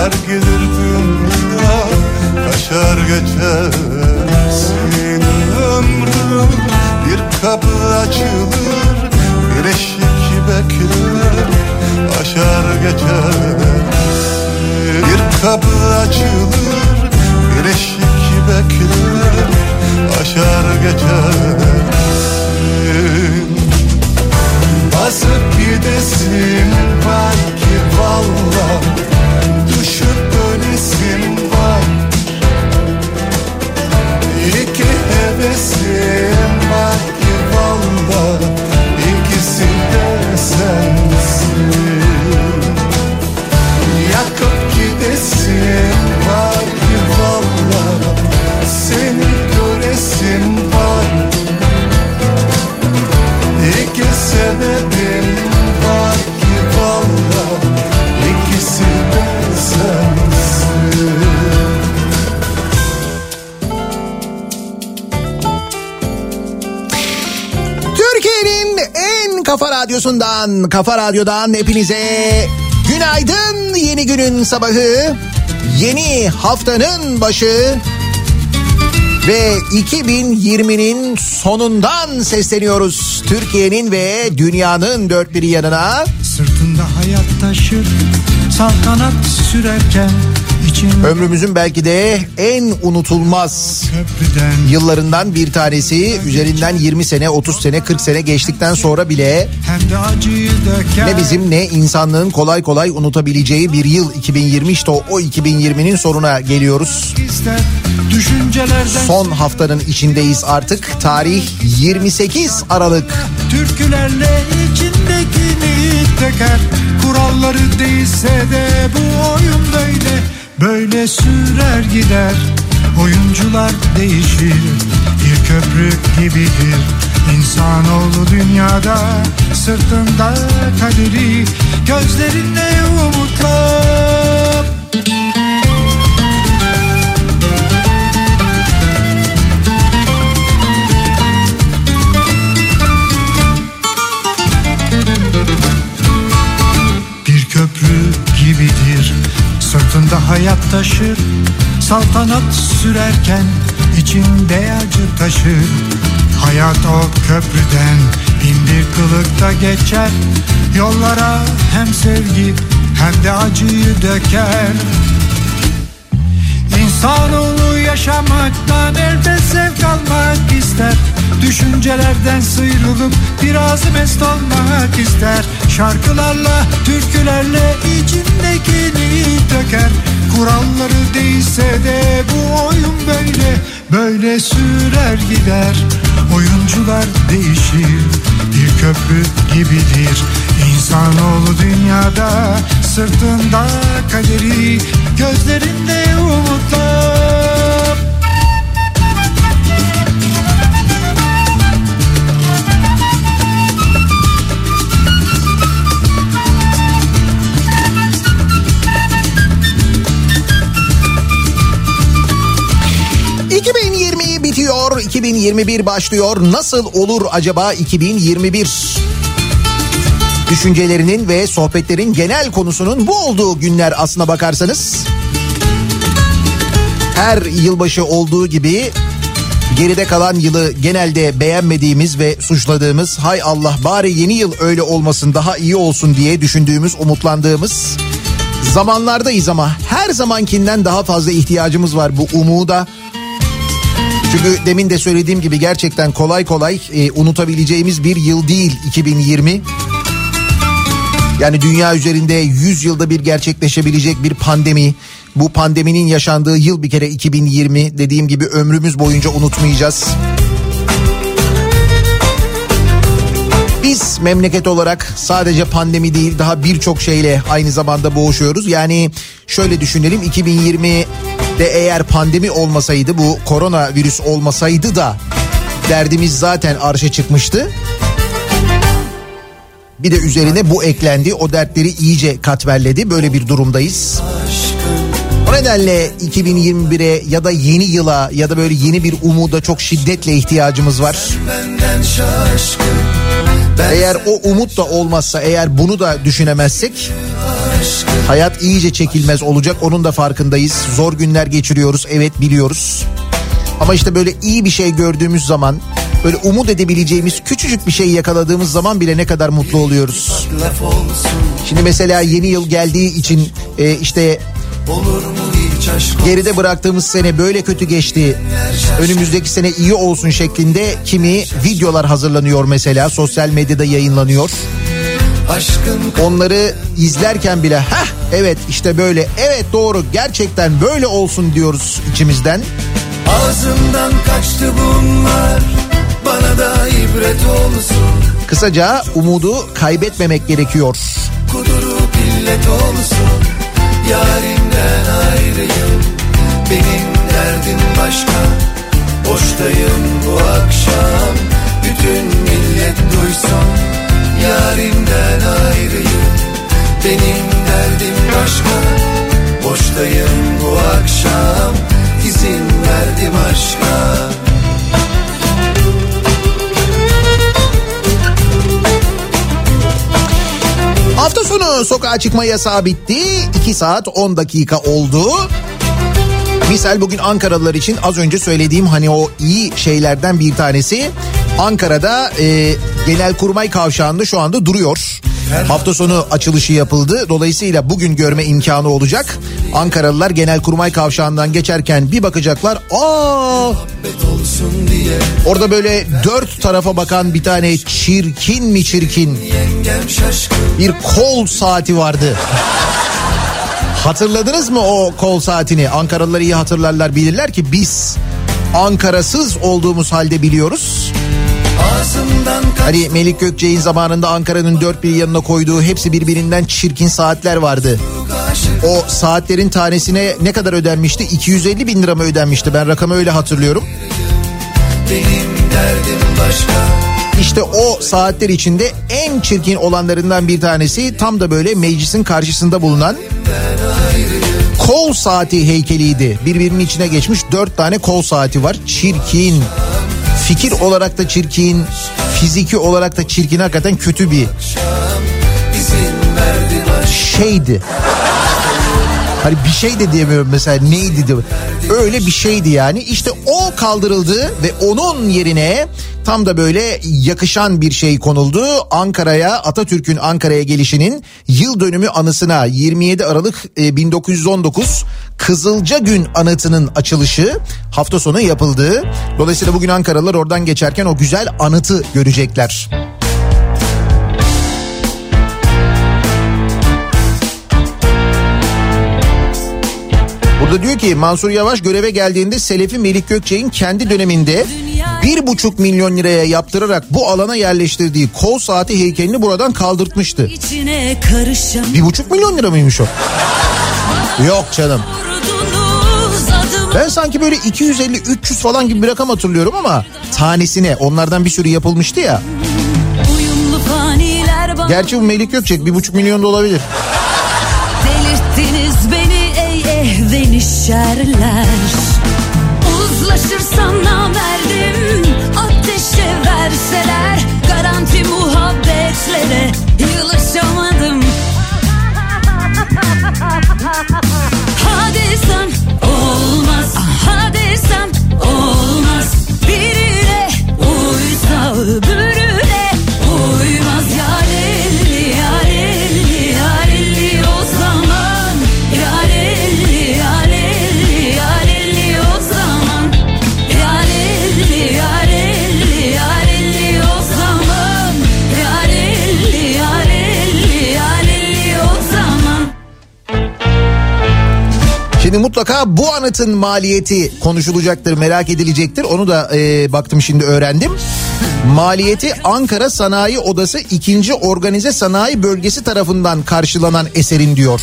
dar gelir dünya Kaçar geçersin ömrüm Bir kapı açılır, bir eşik bekler. Aşar geçersin Bir kapı açılır, bir eşik bekler. Aşar geçersin Basıp gidesim var ki valla Düşüp radyosundan, kafa radyodan hepinize günaydın. Yeni günün sabahı, yeni haftanın başı ve 2020'nin sonundan sesleniyoruz. Türkiye'nin ve dünyanın dört bir yanına. Sırtında hayat taşır saltanat sürerken Ömrümüzün belki de en unutulmaz yıllarından bir tanesi. Üzerinden 20 sene, 30 sene, 40 sene geçtikten sonra bile ne bizim ne insanlığın kolay kolay unutabileceği bir yıl 2020 işte o, o 2020'nin sonuna geliyoruz. Son haftanın içindeyiz artık. Tarih 28 Aralık. türkülerle içindekini döker. Kuralları değilse de bu oyun böyle böyle sürer gider. Oyuncular değişir bir köprü gibidir. İnsanoğlu dünyada sırtında kaderi gözlerinde umutlar. Hayat taşır. Saltanat sürerken içinde acı taşır. Hayat o köprüden bin bir kılıkta geçer. Yollara hem sevgi hem de acıyı döker. İnsanoğlu yaşamaktan elbet zevk almak ister Düşüncelerden sıyrılıp biraz mest olmak ister. Şarkılarla, türkülerle içindekini döker. Kuralları değilse de bu oyun böyle böyle sürer gider. Oyuncular değişir bir köprü gibidir. İnsanoğlu dünyada sırtında kaderi Gözlerinde umutlar ...2020 bitiyor, 2021 başlıyor. Nasıl olur acaba 2021? Düşüncelerinin ve sohbetlerin genel konusunun bu olduğu günler aslına bakarsanız. Her yılbaşı olduğu gibi geride kalan yılı genelde beğenmediğimiz ve suçladığımız hay Allah bari yeni yıl öyle olmasın daha iyi olsun diye düşündüğümüz umutlandığımız zamanlardayız ama her zamankinden daha fazla ihtiyacımız var bu umuda. Çünkü demin de söylediğim gibi gerçekten kolay kolay e, unutabileceğimiz bir yıl değil 2020. Yani dünya üzerinde 100 yılda bir gerçekleşebilecek bir pandemi. Bu pandeminin yaşandığı yıl bir kere 2020 dediğim gibi ömrümüz boyunca unutmayacağız. Biz memleket olarak sadece pandemi değil daha birçok şeyle aynı zamanda boğuşuyoruz. Yani şöyle düşünelim 2020'de eğer pandemi olmasaydı bu koronavirüs olmasaydı da derdimiz zaten arşa çıkmıştı. Bir de üzerine bu eklendi o dertleri iyice katmerledi böyle bir durumdayız. O nedenle 2021'e ya da yeni yıla ya da böyle yeni bir umuda çok şiddetle ihtiyacımız var. Eğer o umut da olmazsa eğer bunu da düşünemezsek hayat iyice çekilmez olacak onun da farkındayız. Zor günler geçiriyoruz evet biliyoruz. Ama işte böyle iyi bir şey gördüğümüz zaman böyle umut edebileceğimiz küçücük bir şey yakaladığımız zaman bile ne kadar mutlu oluyoruz. Şimdi mesela yeni yıl geldiği için e, işte geride bıraktığımız sene böyle kötü geçti. Önümüzdeki sene iyi olsun şeklinde kimi videolar hazırlanıyor mesela sosyal medyada yayınlanıyor. Onları izlerken bile ha evet işte böyle evet doğru gerçekten böyle olsun diyoruz içimizden. Ağzımdan kaçtı bunlar bana da ibret olsun. Kısaca umudu kaybetmemek gerekiyor. Kudurup illet olsun yarimden ayrıyım. Benim derdim başka boştayım bu akşam. Bütün millet duysun yarimden ayrıyım. Benim derdim başka boştayım bu akşam. İzin verdim aşka. Hafta sonu sokağa çıkma yasağı bitti. 2 saat 10 dakika oldu. Misal bugün Ankaralılar için az önce söylediğim hani o iyi şeylerden bir tanesi Ankara'da e, Genelkurmay Kavşağı'nda şu anda duruyor. Hafta sonu açılışı yapıldı. Dolayısıyla bugün görme imkanı olacak. Ankaralılar Genelkurmay Kavşağı'ndan geçerken bir bakacaklar. Aa! Orada böyle dört tarafa bakan bir tane çirkin mi çirkin bir kol saati vardı. Hatırladınız mı o kol saatini? Ankaralılar iyi hatırlarlar bilirler ki biz Ankarasız olduğumuz halde biliyoruz. Hani Melik Gökçe'nin zamanında Ankara'nın dört bir yanına koyduğu hepsi birbirinden çirkin saatler vardı. O saatlerin tanesine ne kadar ödenmişti? 250 bin lira mı ödenmişti? Ben rakamı öyle hatırlıyorum. Benim derdim başka İşte o saatler içinde en çirkin olanlarından bir tanesi tam da böyle meclisin karşısında bulunan kol saati heykeliydi. Birbirinin içine geçmiş dört tane kol saati var. Çirkin. Fikir olarak da çirkin. Fiziki olarak da çirkin. Hakikaten kötü bir şeydi. Hani bir şey de diyemiyorum mesela neydi de öyle bir şeydi yani işte o kaldırıldı ve onun yerine tam da böyle yakışan bir şey konuldu. Ankara'ya Atatürk'ün Ankara'ya gelişinin yıl dönümü anısına 27 Aralık e, 1919 Kızılca Gün anıtının açılışı hafta sonu yapıldı. Dolayısıyla bugün Ankaralılar oradan geçerken o güzel anıtı görecekler. Burada diyor ki Mansur Yavaş göreve geldiğinde Selefi Melik Gökçek'in kendi döneminde bir buçuk milyon liraya yaptırarak bu alana yerleştirdiği kol saati heykelini buradan kaldırtmıştı. Bir buçuk milyon lira mıymış o? Yok canım. Ben sanki böyle 250-300 falan gibi bir rakam hatırlıyorum ama tanesine onlardan bir sürü yapılmıştı ya. Gerçi bu Melik Gökçek bir buçuk milyon da olabilir. Ey ehven şerler mutlaka bu anıtın maliyeti konuşulacaktır, merak edilecektir. Onu da e, baktım şimdi öğrendim. Maliyeti Ankara Sanayi Odası 2. Organize Sanayi Bölgesi tarafından karşılanan eserin diyor.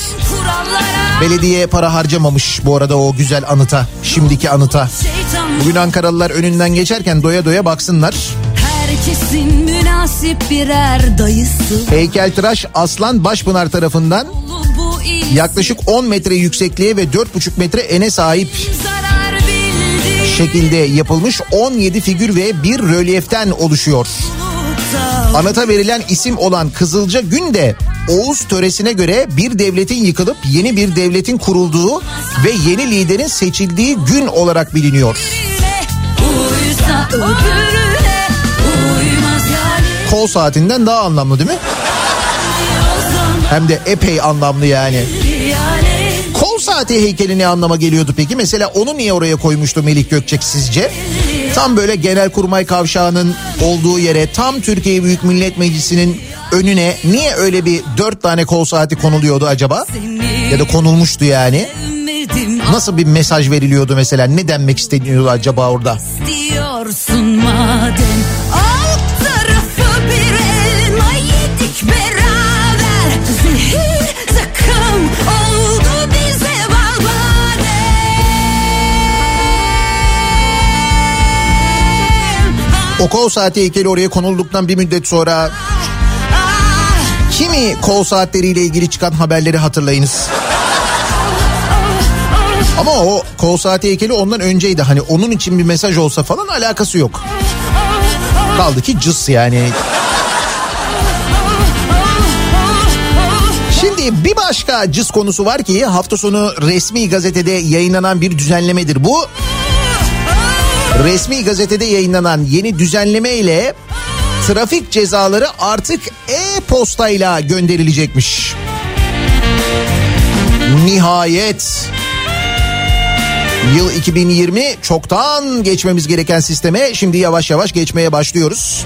Belediye para harcamamış bu arada o güzel anıta, şimdiki anıta. Bugün Ankaralılar önünden geçerken doya doya baksınlar. herkesin münasip birer dayısı Heykeltıraş Aslan Başpınar tarafından yaklaşık 10 metre yüksekliğe ve 4,5 metre ene sahip şekilde yapılmış 17 figür ve bir rölyeften oluşuyor. Anıta verilen isim olan Kızılca Gün de Oğuz töresine göre bir devletin yıkılıp yeni bir devletin kurulduğu ve yeni liderin seçildiği gün olarak biliniyor. Kol saatinden daha anlamlı değil mi? Hem de epey anlamlı yani. Kol saati heykeli ne anlama geliyordu peki? Mesela onu niye oraya koymuştu Melik Gökçek sizce? Tam böyle Genelkurmay Kavşağı'nın olduğu yere tam Türkiye Büyük Millet Meclisi'nin önüne niye öyle bir dört tane kol saati konuluyordu acaba? Ya da konulmuştu yani. Nasıl bir mesaj veriliyordu mesela? Ne denmek isteniyordu acaba orada? diyorsun madem O kol saati heykeli oraya konulduktan bir müddet sonra kimi kol saatleriyle ilgili çıkan haberleri hatırlayınız. Ama o kol saati heykeli ondan önceydi. Hani onun için bir mesaj olsa falan alakası yok. Kaldı ki cıs yani. Şimdi bir başka cıs konusu var ki hafta sonu resmi gazetede yayınlanan bir düzenlemedir bu. Resmi gazetede yayınlanan yeni düzenleme ile trafik cezaları artık e-postayla gönderilecekmiş. Nihayet Yıl 2020 çoktan geçmemiz gereken sisteme şimdi yavaş yavaş geçmeye başlıyoruz.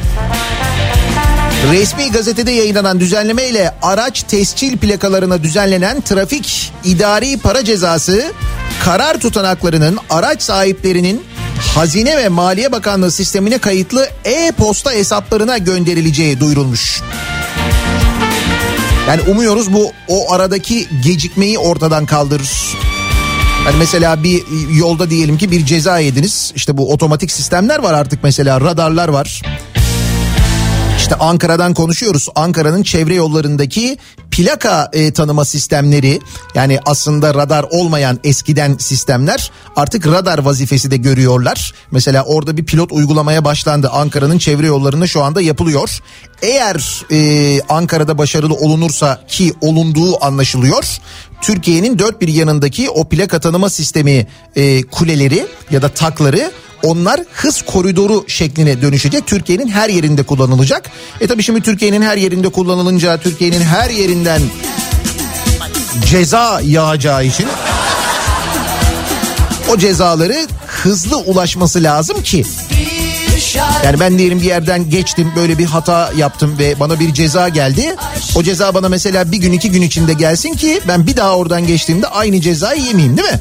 Resmi gazetede yayınlanan düzenleme ile araç tescil plakalarına düzenlenen trafik idari para cezası karar tutanaklarının araç sahiplerinin Hazine ve Maliye Bakanlığı sistemine kayıtlı e-posta hesaplarına gönderileceği duyurulmuş. Yani umuyoruz bu o aradaki gecikmeyi ortadan kaldırır. Hani mesela bir yolda diyelim ki bir ceza yediniz. İşte bu otomatik sistemler var artık mesela radarlar var. İşte Ankara'dan konuşuyoruz. Ankara'nın çevre yollarındaki plaka e, tanıma sistemleri yani aslında radar olmayan eskiden sistemler artık radar vazifesi de görüyorlar. Mesela orada bir pilot uygulamaya başlandı. Ankara'nın çevre yollarında şu anda yapılıyor. Eğer e, Ankara'da başarılı olunursa ki olunduğu anlaşılıyor. Türkiye'nin dört bir yanındaki o plaka tanıma sistemi e, kuleleri ya da takları onlar hız koridoru şekline dönüşecek. Türkiye'nin her yerinde kullanılacak. E tabii şimdi Türkiye'nin her yerinde kullanılınca Türkiye'nin her yerinden ceza yağacağı için o cezaları hızlı ulaşması lazım ki yani ben diyelim bir yerden geçtim böyle bir hata yaptım ve bana bir ceza geldi. O ceza bana mesela bir gün iki gün içinde gelsin ki ben bir daha oradan geçtiğimde aynı cezayı yemeyeyim değil mi?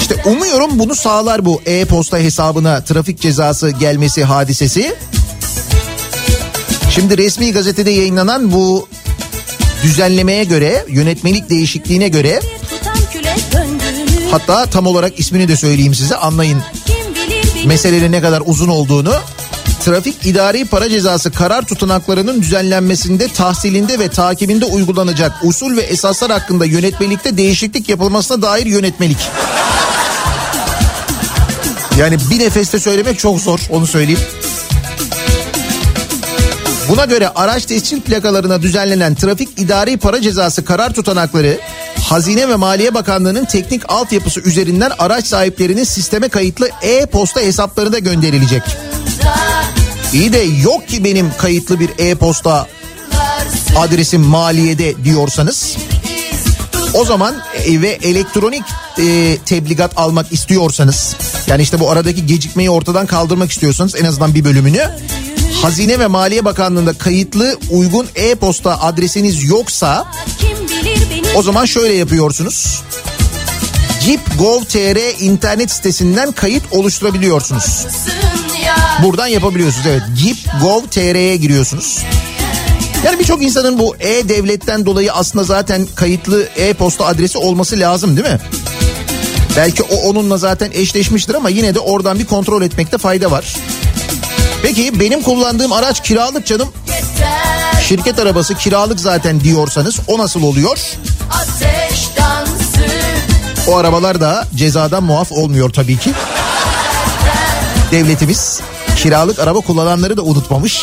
İşte umuyorum bunu sağlar bu e-posta hesabına trafik cezası gelmesi hadisesi. Şimdi resmi gazetede yayınlanan bu düzenlemeye göre yönetmelik değişikliğine göre hatta tam olarak ismini de söyleyeyim size anlayın meselenin ne kadar uzun olduğunu. Trafik idari para cezası karar tutanaklarının düzenlenmesinde, tahsilinde ve takibinde uygulanacak usul ve esaslar hakkında yönetmelikte değişiklik yapılmasına dair yönetmelik. Yani bir nefeste söylemek çok zor onu söyleyeyim. Buna göre araç tescil plakalarına düzenlenen trafik idari para cezası karar tutanakları Hazine ve Maliye Bakanlığı'nın teknik altyapısı üzerinden araç sahiplerinin sisteme kayıtlı e-posta hesaplarına gönderilecek. İyi de yok ki benim kayıtlı bir e-posta adresim maliyede diyorsanız o zaman e, ve elektronik e, tebligat almak istiyorsanız yani işte bu aradaki gecikmeyi ortadan kaldırmak istiyorsanız en azından bir bölümünü Hazine ve Maliye Bakanlığı'nda kayıtlı uygun e-posta adresiniz yoksa o zaman şöyle yapıyorsunuz. Gip.gov.tr internet sitesinden kayıt oluşturabiliyorsunuz. Buradan yapabiliyorsunuz evet. Gip.gov.tr'ye giriyorsunuz. Yani birçok insanın bu e-devletten dolayı aslında zaten kayıtlı e-posta adresi olması lazım değil mi? Belki o onunla zaten eşleşmiştir ama yine de oradan bir kontrol etmekte fayda var. Peki benim kullandığım araç kiralık canım. Şirket arabası kiralık zaten diyorsanız o nasıl oluyor? O arabalar da cezadan muaf olmuyor tabii ki. Devletimiz kiralık araba kullananları da unutmamış.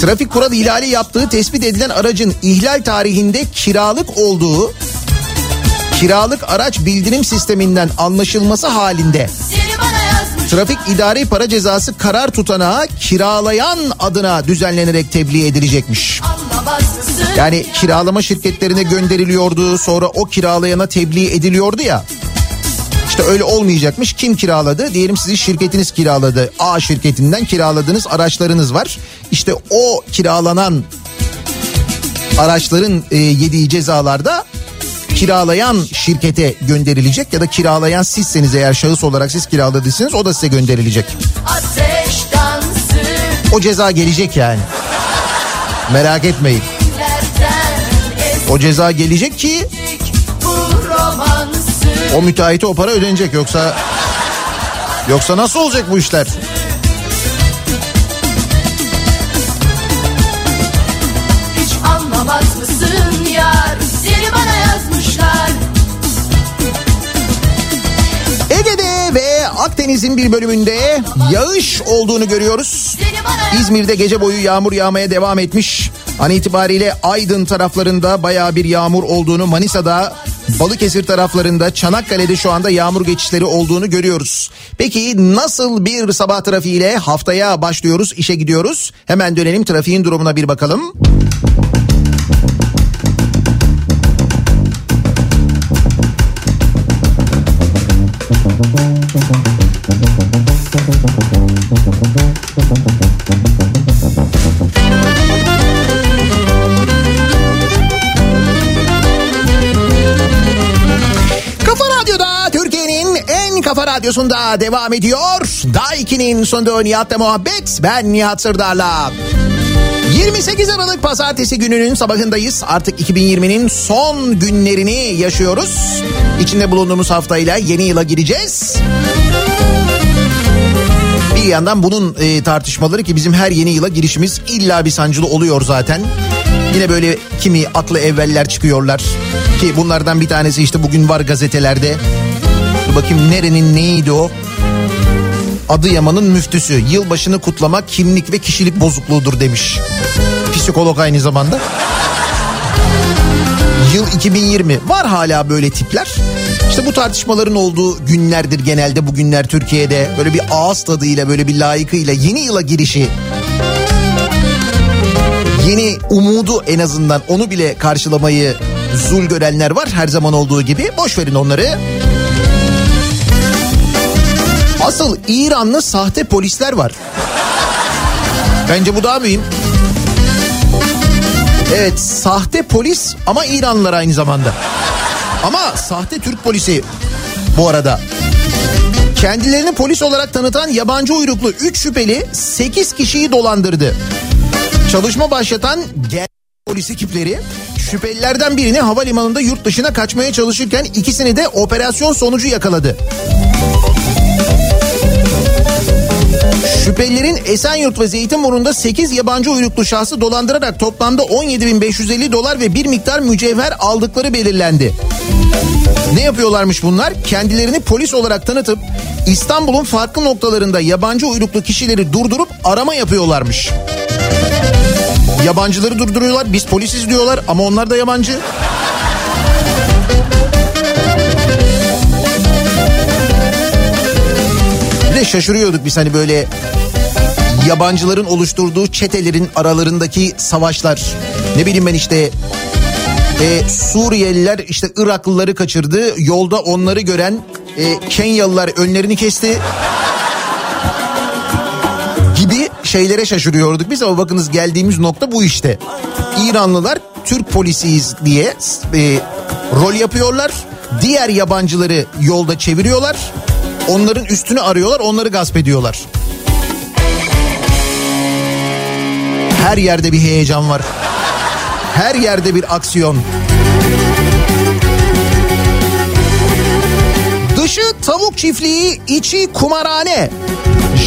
Trafik kural ihlali yaptığı tespit edilen aracın ihlal tarihinde kiralık olduğu kiralık araç bildirim sisteminden anlaşılması halinde trafik idari para cezası karar tutanağı kiralayan adına düzenlenerek tebliğ edilecekmiş. Yani kiralama şirketlerine gönderiliyordu sonra o kiralayana tebliğ ediliyordu ya. İşte öyle olmayacakmış. Kim kiraladı? Diyelim sizin şirketiniz kiraladı. A şirketinden kiraladığınız araçlarınız var. İşte o kiralanan araçların e, yediği cezalarda kiralayan şirkete gönderilecek ya da kiralayan sizseniz eğer şahıs olarak siz kiraladıysanız o da size gönderilecek. O ceza gelecek yani. Merak etmeyin. O ceza gelecek ki o müteahhite o para ödenecek yoksa yoksa nasıl olacak bu işler? Ve Akdeniz'in bir bölümünde yağış olduğunu görüyoruz. İzmir'de gece boyu yağmur yağmaya devam etmiş. An itibariyle Aydın taraflarında baya bir yağmur olduğunu, Manisa'da, Balıkesir taraflarında, Çanakkale'de şu anda yağmur geçişleri olduğunu görüyoruz. Peki nasıl bir sabah trafiğiyle haftaya başlıyoruz, işe gidiyoruz? Hemen dönelim trafiğin durumuna bir bakalım. Türkiye'nin en kafa radyosunda devam ediyor. Daiki'nin sonunda Nihat'la muhabbet. Ben Nihat Sırdar'la. 28 Aralık pazartesi gününün sabahındayız. Artık 2020'nin son günlerini yaşıyoruz. İçinde bulunduğumuz haftayla yeni yıla gireceğiz. Bir yandan bunun e, tartışmaları ki bizim her yeni yıla girişimiz illa bir sancılı oluyor zaten. Yine böyle kimi aklı evveller çıkıyorlar. Ki bunlardan bir tanesi işte bugün var gazetelerde. Dur bakayım nerenin neydi o? Adıyaman'ın müftüsü yılbaşını kutlamak kimlik ve kişilik bozukluğudur demiş. Psikolog aynı zamanda. Yıl 2020 var hala böyle tipler. İşte bu tartışmaların olduğu günlerdir genelde bugünler Türkiye'de. Böyle bir ağız tadıyla böyle bir layıkıyla yeni yıla girişi. Yeni umudu en azından onu bile karşılamayı zul görenler var her zaman olduğu gibi. Boş verin onları. Asıl İranlı sahte polisler var. Bence bu daha mühim. Evet sahte polis ama İranlılar aynı zamanda. Ama sahte Türk polisi bu arada. Kendilerini polis olarak tanıtan yabancı uyruklu 3 şüpheli 8 kişiyi dolandırdı. Çalışma başlatan gel polis ekipleri şüphelilerden birini havalimanında yurt dışına kaçmaya çalışırken ikisini de operasyon sonucu yakaladı. Şüphelilerin Esenyurt ve Zeytinburnu'nda 8 yabancı uyruklu şahsı dolandırarak toplamda 17.550 dolar ve bir miktar mücevher aldıkları belirlendi. Ne yapıyorlarmış bunlar? Kendilerini polis olarak tanıtıp İstanbul'un farklı noktalarında yabancı uyruklu kişileri durdurup arama yapıyorlarmış. Yabancıları durduruyorlar biz polisiz diyorlar ama onlar da yabancı. De şaşırıyorduk biz hani böyle yabancıların oluşturduğu çetelerin aralarındaki savaşlar. Ne bileyim ben işte e, Suriyeliler işte Iraklıları kaçırdı. Yolda onları gören e, Kenyalılar önlerini kesti. Gibi şeylere şaşırıyorduk biz ama bakınız geldiğimiz nokta bu işte. İranlılar Türk polisiyiz diye e, rol yapıyorlar. Diğer yabancıları yolda çeviriyorlar. Onların üstünü arıyorlar, onları gasp ediyorlar. Her yerde bir heyecan var. Her yerde bir aksiyon. Dışı tavuk çiftliği, içi kumarhane.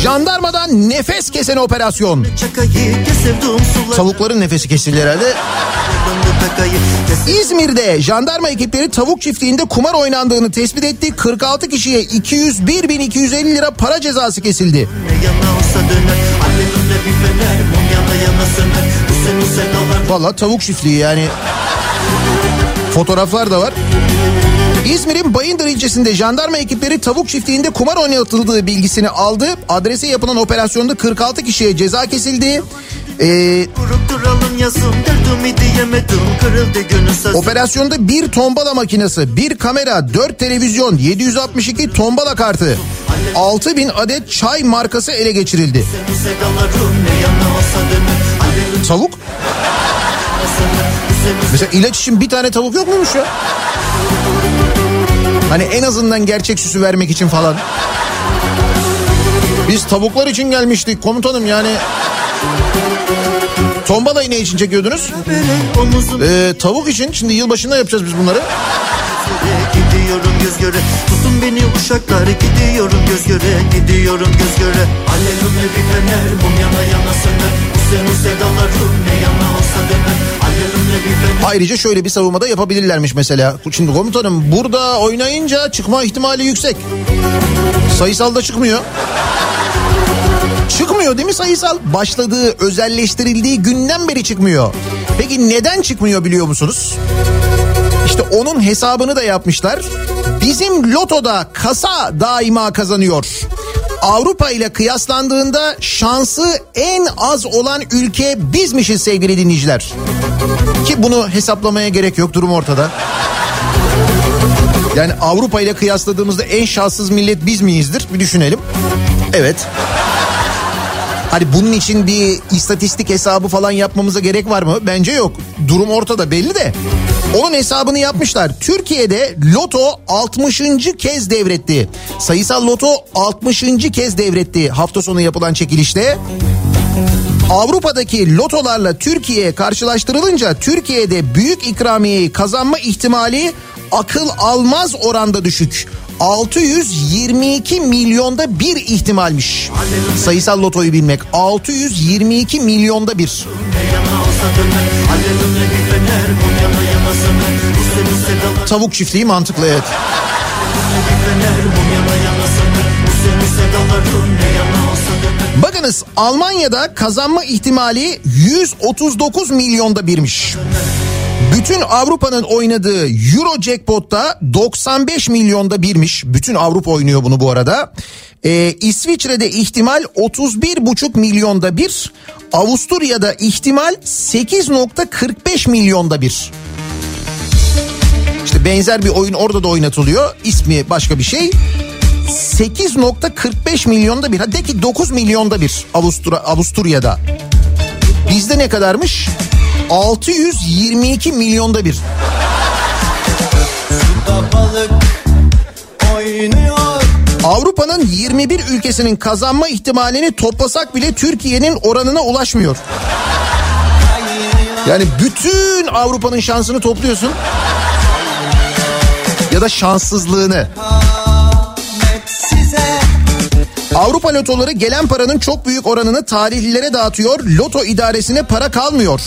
Jandarmadan nefes kesen operasyon. Tavukların nefesi kesildi herhalde. İzmir'de jandarma ekipleri tavuk çiftliğinde kumar oynandığını tespit etti. 46 kişiye 201.250 lira para cezası kesildi. Valla tavuk çiftliği yani. Fotoğraflar da var. İzmir'in Bayındır ilçesinde jandarma ekipleri tavuk çiftliğinde kumar oynatıldığı bilgisini aldı. Adrese yapılan operasyonda 46 kişiye ceza kesildi. Ee, operasyonda bir tombala makinesi, bir kamera, 4 televizyon, 762 tombala kartı, 6000 adet çay markası ele geçirildi. Tavuk? Mesela ilaç için bir tane tavuk yok muymuş ya? Hani en azından gerçek süsü vermek için falan. Biz tavuklar için gelmiştik komutanım yani. Tombalayı ne için çekiyordunuz? Ee, tavuk için. Şimdi yılbaşında yapacağız biz bunları. Gidiyorum göz göre Tutun beni uşaklar Gidiyorum göz göre Gidiyorum göz göre Alelum bir fener Mum yana yana söner Senin sedalarım ne yana olsa döner Ayrıca şöyle bir savunmada yapabilirlermiş mesela. Şimdi komutanım burada oynayınca çıkma ihtimali yüksek. Sayısalda çıkmıyor. Çıkmıyor değil mi sayısal? Başladığı, özelleştirildiği günden beri çıkmıyor. Peki neden çıkmıyor biliyor musunuz? İşte onun hesabını da yapmışlar. Bizim lotoda kasa daima kazanıyor. Avrupa ile kıyaslandığında şansı en az olan ülke bizmişiz sevgili dinleyiciler. Ki bunu hesaplamaya gerek yok durum ortada. Yani Avrupa ile kıyasladığımızda en şanssız millet biz miyizdir? Bir düşünelim. Evet. Hani bunun için bir istatistik hesabı falan yapmamıza gerek var mı? Bence yok. Durum ortada belli de. Onun hesabını yapmışlar. Türkiye'de loto 60. kez devretti. Sayısal loto 60. kez devretti hafta sonu yapılan çekilişte. Avrupa'daki lotolarla Türkiye karşılaştırılınca Türkiye'de büyük ikramiyeyi kazanma ihtimali akıl almaz oranda düşük. 622 milyonda bir ihtimalmiş. Sayısal lotoyu bilmek 622 milyonda bir. Tavuk çiftliği mantıklı evet. Bakınız Almanya'da kazanma ihtimali 139 milyonda birmiş. Bütün Avrupa'nın oynadığı Euro Jackpot'ta 95 milyonda birmiş. Bütün Avrupa oynuyor bunu bu arada. Ee, İsviçre'de ihtimal 31,5 milyonda bir. Avusturya'da ihtimal 8.45 milyonda bir. İşte benzer bir oyun orada da oynatılıyor. İsmi başka bir şey. 8.45 milyonda bir. Ha de ki 9 milyonda bir Avusturya, Avusturya'da. Bizde ne kadarmış? 622 milyonda bir. Avrupa'nın 21 ülkesinin kazanma ihtimalini toplasak bile Türkiye'nin oranına ulaşmıyor. Yani bütün Avrupa'nın şansını topluyorsun. Ya da şanssızlığını. Avrupa lotoları gelen paranın çok büyük oranını talihlilere dağıtıyor. Loto idaresine para kalmıyor.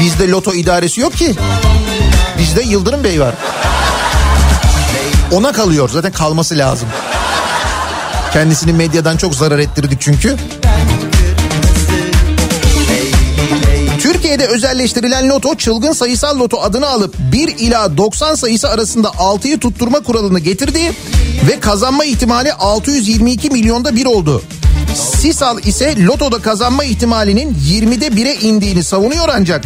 Bizde loto idaresi yok ki. Bizde Yıldırım Bey var. Ona kalıyor zaten kalması lazım. Kendisini medyadan çok zarar ettirdik çünkü. Türkiye'de özelleştirilen loto çılgın sayısal loto adını alıp 1 ila 90 sayısı arasında 6'yı tutturma kuralını getirdi ve kazanma ihtimali 622 milyonda bir oldu. Sisal ise lotoda kazanma ihtimalinin 20'de 1'e indiğini savunuyor ancak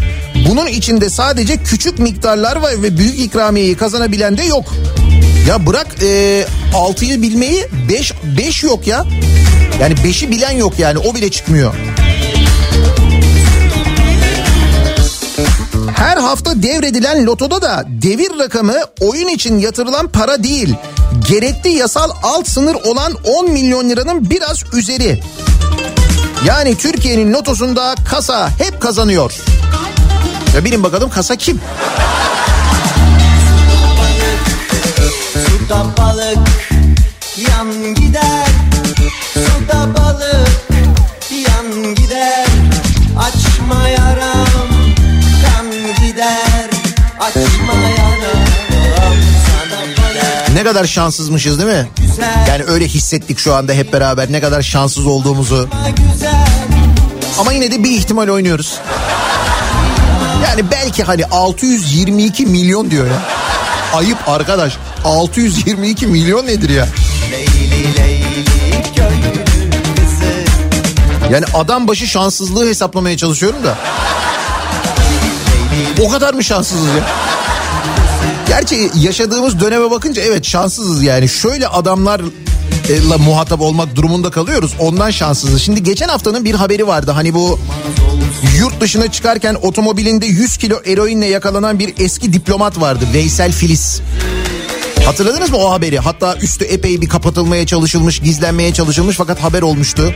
bunun içinde sadece küçük miktarlar var ve büyük ikramiyeyi kazanabilen de yok. Ya bırak e, 6'yı bilmeyi 5 5 yok ya. Yani 5'i bilen yok yani o bile çıkmıyor. Her hafta devredilen lotoda da devir rakamı oyun için yatırılan para değil. Gerekli yasal alt sınır olan 10 milyon liranın biraz üzeri. Yani Türkiye'nin lotosunda kasa hep kazanıyor. Ya bilin bakalım kasa kim? Suda balık yan gider Suda kadar şanssızmışız değil mi? Yani öyle hissettik şu anda hep beraber ne kadar şanssız olduğumuzu. Ama yine de bir ihtimal oynuyoruz. Yani belki hani 622 milyon diyor ya. Ayıp arkadaş. 622 milyon nedir ya? Yani adam başı şanssızlığı hesaplamaya çalışıyorum da. O kadar mı şanssızız ya? Gerçi yaşadığımız döneme bakınca evet şanssızız yani. Şöyle adamlarla muhatap olmak durumunda kalıyoruz. Ondan şanssızız. Şimdi geçen haftanın bir haberi vardı. Hani bu yurt dışına çıkarken otomobilinde 100 kilo eroinle yakalanan bir eski diplomat vardı. Veysel Filiz. Hatırladınız mı o haberi? Hatta üstü epey bir kapatılmaya çalışılmış, gizlenmeye çalışılmış fakat haber olmuştu.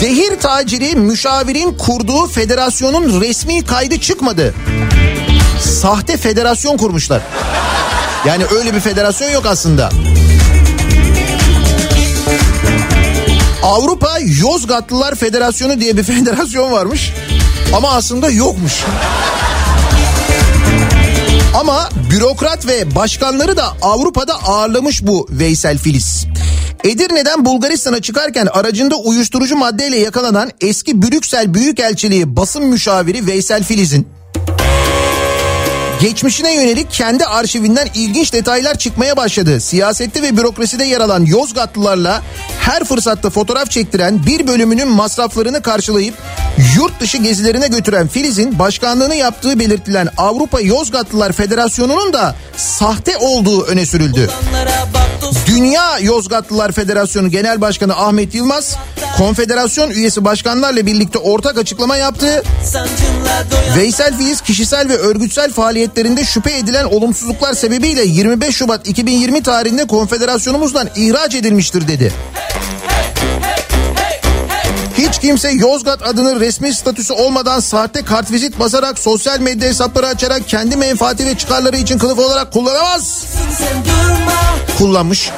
Zehir taciri müşavirin kurduğu federasyonun resmi kaydı çıkmadı. Sahte federasyon kurmuşlar. Yani öyle bir federasyon yok aslında. Avrupa Yozgatlılar Federasyonu diye bir federasyon varmış. Ama aslında yokmuş. Ama bürokrat ve başkanları da Avrupa'da ağırlamış bu Veysel Filiz. Edirne'den Bulgaristan'a çıkarken aracında uyuşturucu maddeyle yakalanan eski Brüksel Büyükelçiliği basın müşaviri Veysel Filiz'in geçmişine yönelik kendi arşivinden ilginç detaylar çıkmaya başladı. Siyasette ve bürokraside yer alan Yozgatlılarla her fırsatta fotoğraf çektiren bir bölümünün masraflarını karşılayıp yurt dışı gezilerine götüren Filiz'in başkanlığını yaptığı belirtilen Avrupa Yozgatlılar Federasyonu'nun da sahte olduğu öne sürüldü. Dünya Yozgatlılar Federasyonu Genel Başkanı Ahmet Yılmaz, konfederasyon üyesi başkanlarla birlikte ortak açıklama yaptı. Veysel Filiz kişisel ve örgütsel faaliyetlerinde şüphe edilen olumsuzluklar sebebiyle 25 Şubat 2020 tarihinde konfederasyonumuzdan ihraç edilmiştir dedi. Hiç kimse Yozgat adının resmi statüsü olmadan sahte kartvizit basarak sosyal medya hesapları açarak kendi menfaati ve çıkarları için kılıf olarak kullanamaz. Kullanmış.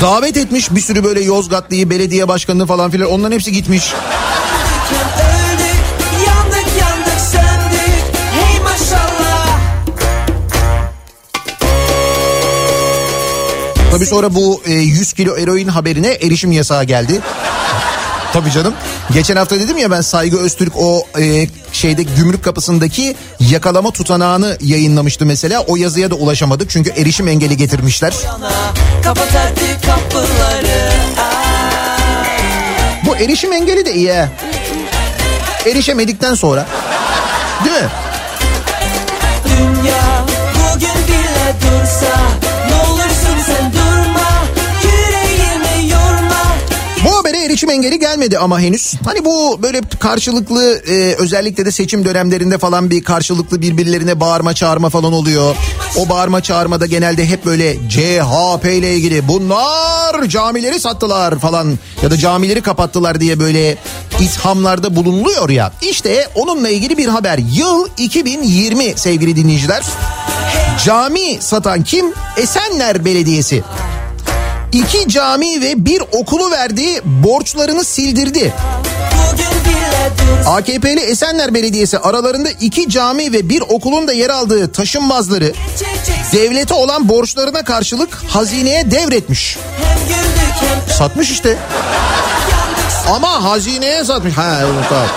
Davet etmiş bir sürü böyle Yozgatlıyı, belediye başkanını falan filan onların hepsi gitmiş. Tabii sonra bu e, 100 kilo eroin haberine erişim yasağı geldi. Tabii canım. Geçen hafta dedim ya ben Saygı Öztürk o e, şeyde gümrük kapısındaki yakalama tutanağını yayınlamıştı mesela. O yazıya da ulaşamadık çünkü erişim engeli getirmişler. Yana kapıları. Bu erişim engeli de iyi he. Erişemedikten sonra. Değil mi? Dünya bugün bile dursa engeli engeli gelmedi ama henüz. Hani bu böyle karşılıklı e, özellikle de seçim dönemlerinde falan bir karşılıklı birbirlerine bağırma çağırma falan oluyor. O bağırma çağırmada genelde hep böyle CHP ile ilgili bunlar camileri sattılar falan ya da camileri kapattılar diye böyle ithamlarda bulunuluyor ya. İşte onunla ilgili bir haber. Yıl 2020 sevgili dinleyiciler. Cami satan kim? Esenler Belediyesi. İki cami ve bir okulu verdiği borçlarını sildirdi. AKP'li Esenler Belediyesi aralarında iki cami ve bir okulun da yer aldığı taşınmazları devlete olan borçlarına karşılık hazineye devretmiş. Satmış işte. Ama hazineye satmış. Ha tamam.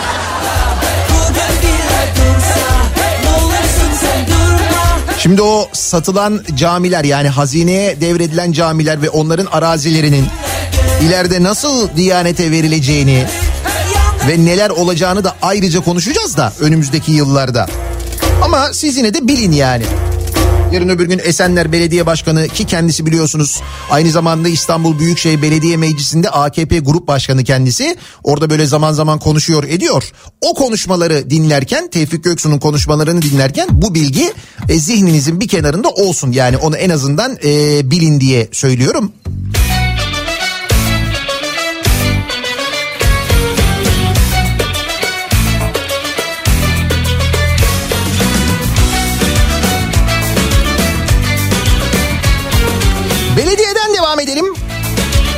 Şimdi o satılan camiler yani hazineye devredilen camiler ve onların arazilerinin ileride nasıl Diyanete verileceğini ve neler olacağını da ayrıca konuşacağız da önümüzdeki yıllarda. Ama siz yine de bilin yani. Yarın öbür gün Esenler Belediye Başkanı ki kendisi biliyorsunuz aynı zamanda İstanbul Büyükşehir Belediye Meclisi'nde AKP Grup Başkanı kendisi. Orada böyle zaman zaman konuşuyor ediyor. O konuşmaları dinlerken Tevfik Göksu'nun konuşmalarını dinlerken bu bilgi e, zihninizin bir kenarında olsun. Yani onu en azından e, bilin diye söylüyorum.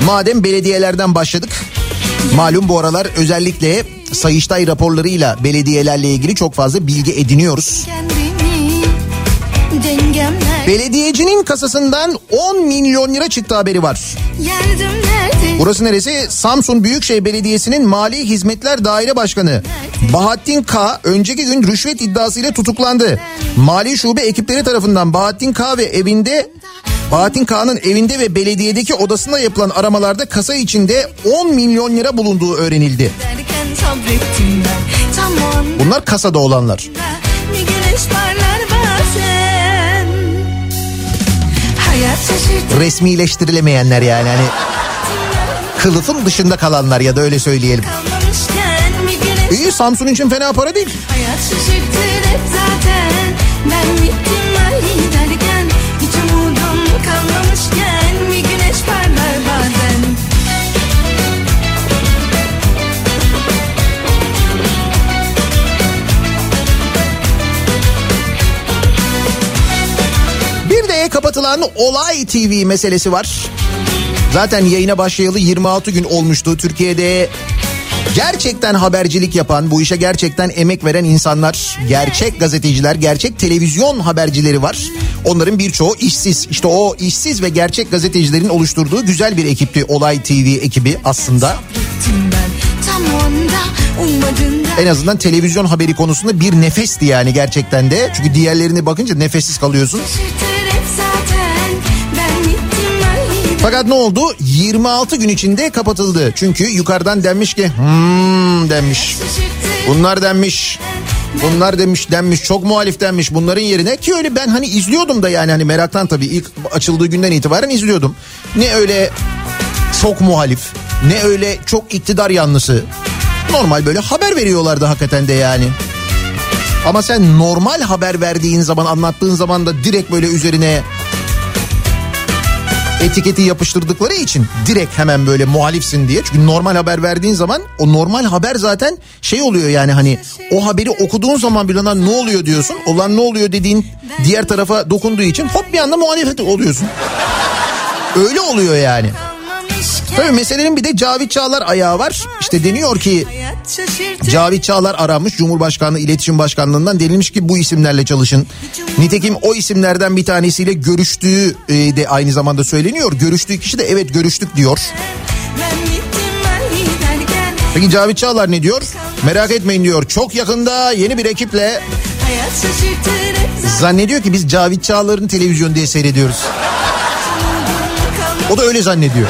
Madem belediyelerden başladık. Malum bu aralar özellikle Sayıştay raporlarıyla belediyelerle ilgili çok fazla bilgi ediniyoruz. kendimi Belediyecinin kasasından 10 milyon lira çıktı haberi var. Burası neresi? Samsun Büyükşehir Belediyesi'nin Mali Hizmetler Daire Başkanı Bahattin K. önceki gün rüşvet iddiasıyla tutuklandı. Mali şube ekipleri tarafından Bahattin K. ve evinde Bahattin K'nın evinde ve belediyedeki odasında yapılan aramalarda kasa içinde 10 milyon lira bulunduğu öğrenildi. Bunlar kasada olanlar. Resmileştirilemeyenler yani hani kılıfın dışında kalanlar ya da öyle söyleyelim. İyi Samsun için fena para değil. hayat şaşırtır hep zaten ben bittim kapatılan Olay TV meselesi var. Zaten yayına başlayalı 26 gün olmuştu. Türkiye'de gerçekten habercilik yapan, bu işe gerçekten emek veren insanlar, gerçek gazeteciler, gerçek televizyon habercileri var. Onların birçoğu işsiz. İşte o işsiz ve gerçek gazetecilerin oluşturduğu güzel bir ekipti Olay TV ekibi aslında. En azından televizyon haberi konusunda bir nefesti yani gerçekten de. Çünkü diğerlerine bakınca nefessiz kalıyorsun. Fakat ne oldu? 26 gün içinde kapatıldı. Çünkü yukarıdan denmiş ki hmm denmiş. Bunlar denmiş. Bunlar demiş denmiş çok muhalif denmiş bunların yerine ki öyle ben hani izliyordum da yani hani meraktan tabii ilk açıldığı günden itibaren izliyordum. Ne öyle çok muhalif ne öyle çok iktidar yanlısı. Normal böyle haber veriyorlardı hakikaten de yani. Ama sen normal haber verdiğin zaman anlattığın zaman da direkt böyle üzerine etiketi yapıştırdıkları için direkt hemen böyle muhalifsin diye. Çünkü normal haber verdiğin zaman o normal haber zaten şey oluyor yani hani o haberi okuduğun zaman bir anda ne oluyor diyorsun. Olan ne oluyor dediğin diğer tarafa dokunduğu için hop bir anda muhalefet oluyorsun. Öyle oluyor yani. Tabii meselenin bir de Cavit Çağlar ayağı var. İşte deniyor ki Cavit Çağlar aranmış Cumhurbaşkanlığı İletişim Başkanlığından denilmiş ki bu isimlerle çalışın. Nitekim o isimlerden bir tanesiyle görüştüğü e, de aynı zamanda söyleniyor. Görüştüğü kişi de evet görüştük diyor. Peki Cavit Çağlar ne diyor? Merak etmeyin diyor. Çok yakında yeni bir ekiple zannediyor ki biz Cavit Çağlar'ın televizyon diye seyrediyoruz. O da öyle zannediyor.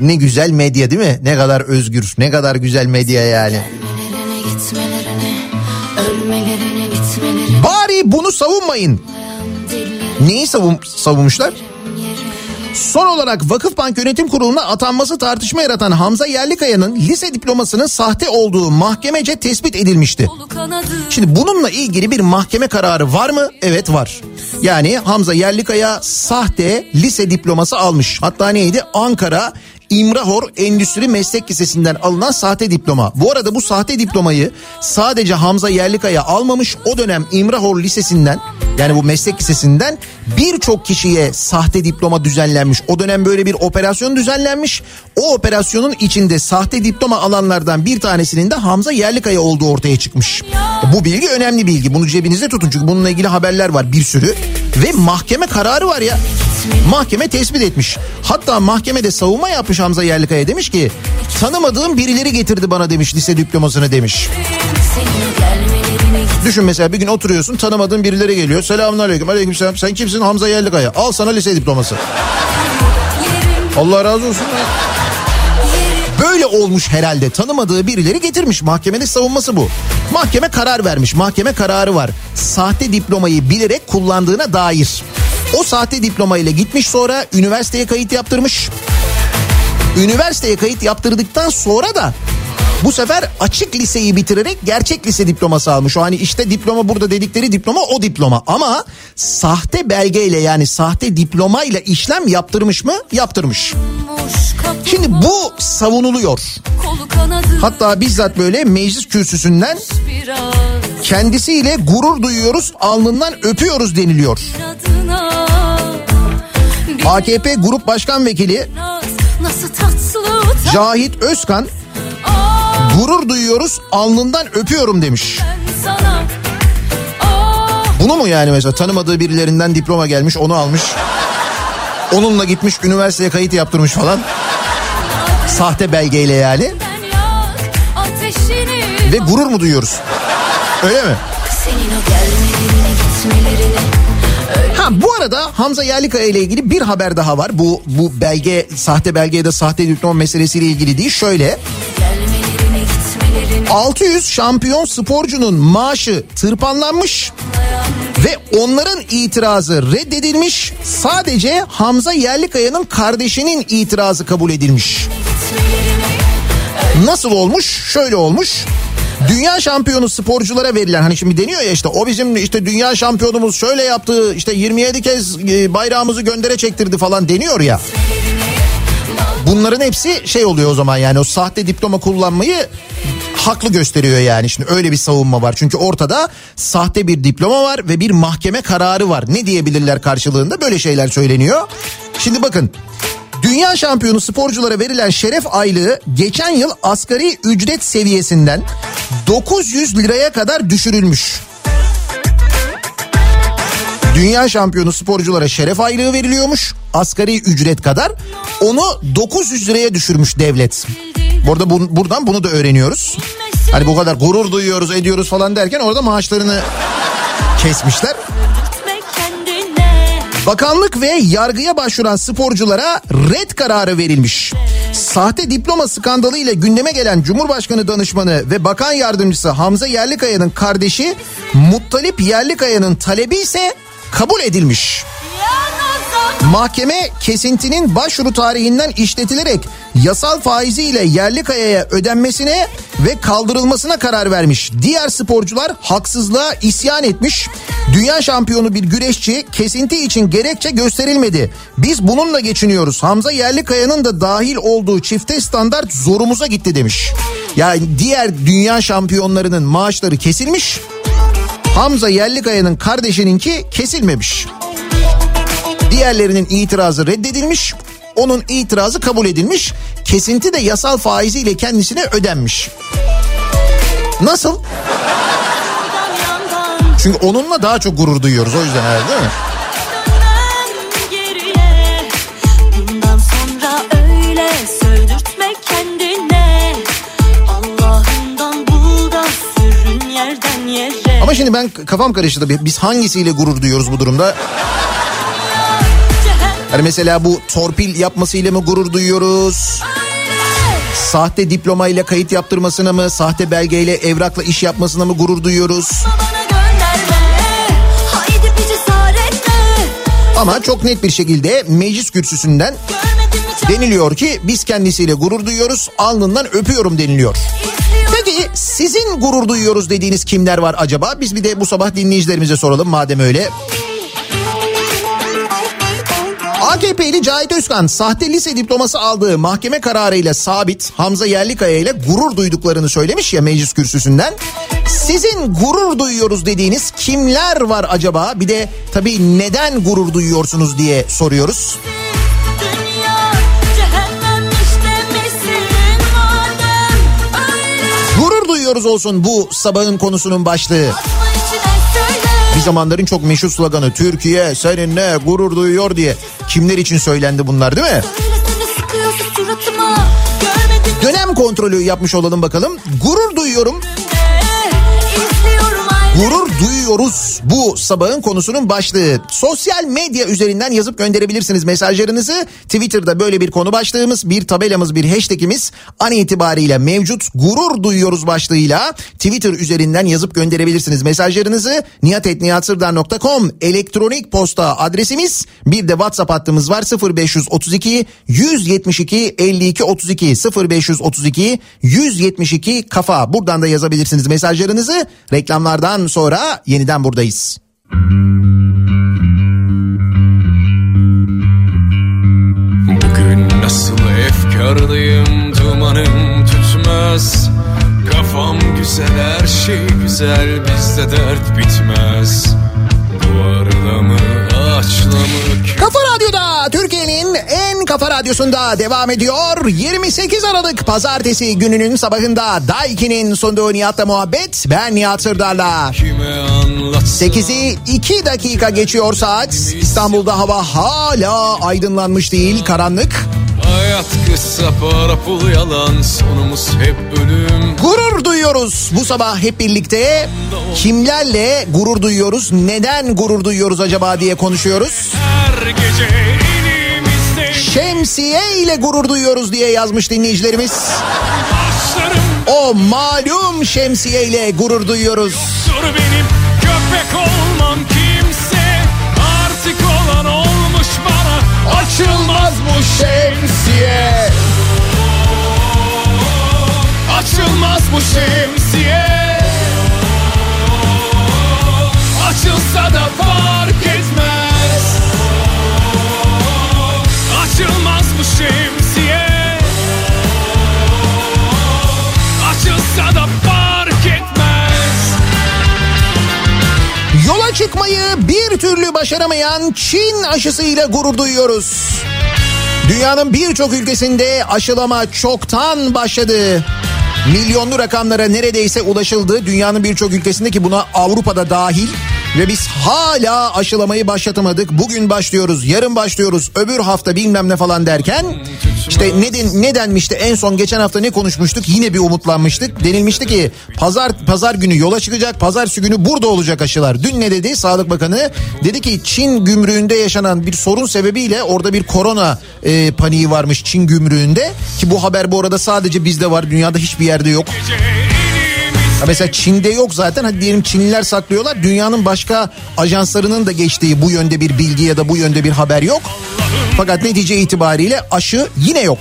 Ne güzel medya değil mi? Ne kadar özgür, ne kadar güzel medya yani. Bari bunu savunmayın. Neyi savun, savunmuşlar? Son olarak Vakıfbank Yönetim Kurulu'na atanması tartışma yaratan Hamza Yerlikaya'nın lise diplomasının sahte olduğu mahkemece tespit edilmişti. Şimdi bununla ilgili bir mahkeme kararı var mı? Evet var. Yani Hamza Yerlikaya sahte lise diploması almış. Hatta neydi? Ankara İmrahor Endüstri Meslek Lisesi'nden alınan sahte diploma. Bu arada bu sahte diplomayı sadece Hamza Yerlikaya almamış. O dönem İmrahor Lisesi'nden yani bu meslek lisesinden birçok kişiye sahte diploma düzenlenmiş. O dönem böyle bir operasyon düzenlenmiş. O operasyonun içinde sahte diploma alanlardan bir tanesinin de Hamza Yerlikaya olduğu ortaya çıkmış. Bu bilgi önemli bilgi. Bunu cebinizde tutun çünkü bununla ilgili haberler var bir sürü. Ve mahkeme kararı var ya. Mahkeme tespit etmiş. Hatta mahkemede savunma yapmış Hamza Yerlikaya demiş ki tanımadığım birileri getirdi bana demiş lise diplomasını demiş. Düşün mesela bir gün oturuyorsun tanımadığın birileri geliyor. Selamun aleyküm aleyküm selam sen kimsin Hamza Yerlikaya al sana lise diploması. Allah razı olsun. Böyle olmuş herhalde tanımadığı birileri getirmiş mahkemede savunması bu. Mahkeme karar vermiş mahkeme kararı var. Sahte diplomayı bilerek kullandığına dair. O sahte diplomayla gitmiş sonra üniversiteye kayıt yaptırmış. Üniversiteye kayıt yaptırdıktan sonra da bu sefer açık liseyi bitirerek gerçek lise diploması almış. O hani işte diploma burada dedikleri diploma o diploma. Ama sahte belgeyle yani sahte diplomayla işlem yaptırmış mı? Yaptırmış. Şimdi bu savunuluyor. Hatta bizzat böyle meclis kürsüsünden kendisiyle gurur duyuyoruz alnından öpüyoruz deniliyor. AKP Grup Başkan Vekili Cahit Özkan gurur duyuyoruz alnından öpüyorum demiş. Ah Bunu mu yani mesela tanımadığı birilerinden diploma gelmiş onu almış. Onunla gitmiş üniversiteye kayıt yaptırmış falan. Sahte belgeyle yani. Ve gurur mu duyuyoruz? Öyle mi? Senin o gelmelerini gitmelerini Ha bu arada Hamza Yerlikaya ile ilgili bir haber daha var. Bu bu belge sahte belge ya da sahte diploma meselesiyle ilgili değil. Şöyle Gelmelerini gitmelerini 600 şampiyon sporcunun maaşı tırpanlanmış ve onların itirazı reddedilmiş. Sadece Hamza Yerlikaya'nın kardeşinin itirazı kabul edilmiş. Nasıl olmuş? Şöyle olmuş. Dünya şampiyonu sporculara verilen hani şimdi deniyor ya işte o bizim işte dünya şampiyonumuz şöyle yaptı işte 27 kez e, bayrağımızı göndere çektirdi falan deniyor ya. Bunların hepsi şey oluyor o zaman yani o sahte diploma kullanmayı haklı gösteriyor yani. Şimdi öyle bir savunma var. Çünkü ortada sahte bir diploma var ve bir mahkeme kararı var. Ne diyebilirler karşılığında? Böyle şeyler söyleniyor. Şimdi bakın Dünya şampiyonu sporculara verilen şeref aylığı geçen yıl asgari ücret seviyesinden 900 liraya kadar düşürülmüş. Dünya şampiyonu sporculara şeref aylığı veriliyormuş asgari ücret kadar. Onu 900 liraya düşürmüş devlet. Burada bu, buradan bunu da öğreniyoruz. Hani bu kadar gurur duyuyoruz ediyoruz falan derken orada maaşlarını kesmişler. Bakanlık ve yargıya başvuran sporculara red kararı verilmiş. Sahte diploma skandalı ile gündeme gelen Cumhurbaşkanı danışmanı ve bakan yardımcısı Hamza Yerlikaya'nın kardeşi Muttalip Yerlikaya'nın talebi ise kabul edilmiş. Mahkeme kesintinin başvuru tarihinden işletilerek yasal faiziyle Yerlikaya'ya ödenmesine ve kaldırılmasına karar vermiş. Diğer sporcular haksızlığa isyan etmiş. Dünya şampiyonu bir güreşçi kesinti için gerekçe gösterilmedi. Biz bununla geçiniyoruz. Hamza Yerlikaya'nın da dahil olduğu çifte standart zorumuza gitti demiş. Yani diğer dünya şampiyonlarının maaşları kesilmiş. Hamza Yerlikaya'nın kardeşininki kesilmemiş. Diğerlerinin itirazı reddedilmiş. Onun itirazı kabul edilmiş. Kesinti de yasal faiziyle kendisine ödenmiş. Nasıl? Çünkü onunla daha çok gurur duyuyoruz o yüzden herhalde değil mi? Ama şimdi ben kafam karıştı tabii. Biz hangisiyle gurur duyuyoruz bu durumda? Hani mesela bu torpil yapmasıyla mı gurur duyuyoruz? Sahte diplomayla kayıt yaptırmasına mı, sahte belgeyle evrakla iş yapmasına mı gurur duyuyoruz? Ama çok net bir şekilde meclis kürsüsünden deniliyor ki biz kendisiyle gurur duyuyoruz alnından öpüyorum deniliyor. Peki sizin gurur duyuyoruz dediğiniz kimler var acaba? Biz bir de bu sabah dinleyicilerimize soralım madem öyle. AKP'li Cahit Özkan sahte lise diploması aldığı mahkeme kararıyla sabit Hamza Yerlikaya ile gurur duyduklarını söylemiş ya meclis kürsüsünden. Sizin gurur duyuyoruz dediğiniz kimler var acaba? Bir de tabii neden gurur duyuyorsunuz diye soruyoruz. Gurur duyuyoruz olsun bu sabahın konusunun başlığı. Atma Bir zamanların çok meşhur sloganı Türkiye seninle gurur duyuyor diye. Kimler için söylendi bunlar değil mi? Dönem kontrolü yapmış olalım bakalım. Gurur duyuyorum. Gurur duyuyoruz bu sabahın konusunun başlığı. Sosyal medya üzerinden yazıp gönderebilirsiniz mesajlarınızı. Twitter'da böyle bir konu başlığımız, bir tabelamız, bir hashtagimiz an itibariyle mevcut. Gurur duyuyoruz başlığıyla Twitter üzerinden yazıp gönderebilirsiniz mesajlarınızı. niyatetniyatsırdar.com elektronik posta adresimiz. Bir de WhatsApp hattımız var 0532 172 52 32 0532 172 kafa. Buradan da yazabilirsiniz mesajlarınızı. Reklamlardan sonra. Yeniden buradayız. Bugün nasıl efkarlıyım dumanım tutmaz. Kafam güzel her şey güzel bizde dert bitmez. Duvarla mı ağaçla mı Kafa Radyo'da Türkiye'nin en kafa radyosunda devam ediyor. 28 Aralık pazartesi gününün sabahında Daiki'nin sunduğu Nihat'la muhabbet. Ben Nihat Sırdar'la. kime anlatsam 8'i 2 dakika geçiyor saat. İstanbul'da hava hala aydınlanmış değil, karanlık. Hayat kısa para pul yalan sonumuz hep ölüm Gurur duyuyoruz bu sabah hep birlikte. Kimlerle gurur duyuyoruz? Neden gurur duyuyoruz acaba diye konuşuyoruz. Her gece Şemsiye ile gurur duyuyoruz diye yazmış dinleyicilerimiz. O malum şemsiye ile gurur duyuyoruz. Dur benim köpek olmam kimse Artık olan olmuş bana Açılmaz bu şemsiye. Açılmaz bu şemsiye Açılsa da fark etmez Açılmaz bu şemsiye Açılsa da fark etmez Yola çıkmayı bir türlü başaramayan Çin aşısıyla gurur duyuyoruz. Dünyanın birçok ülkesinde aşılama çoktan başladı. Milyonlu rakamlara neredeyse ulaşıldı. Dünyanın birçok ülkesinde ki buna Avrupa'da dahil. Ve biz hala aşılamayı başlatamadık. Bugün başlıyoruz, yarın başlıyoruz, öbür hafta bilmem ne falan derken... işte neden, ne denmişti en son geçen hafta ne konuşmuştuk? Yine bir umutlanmıştık. Denilmişti ki pazar pazar günü yola çıkacak, pazartesi günü burada olacak aşılar. Dün ne dedi Sağlık Bakanı? Dedi ki Çin gümrüğünde yaşanan bir sorun sebebiyle orada bir korona e, paniği varmış Çin gümrüğünde. Ki bu haber bu arada sadece bizde var, dünyada hiçbir yerde yok. Gece Ha mesela Çin'de yok zaten hadi diyelim Çinliler saklıyorlar. Dünyanın başka ajanslarının da geçtiği bu yönde bir bilgi ya da bu yönde bir haber yok. Fakat netice itibariyle aşı yine yok.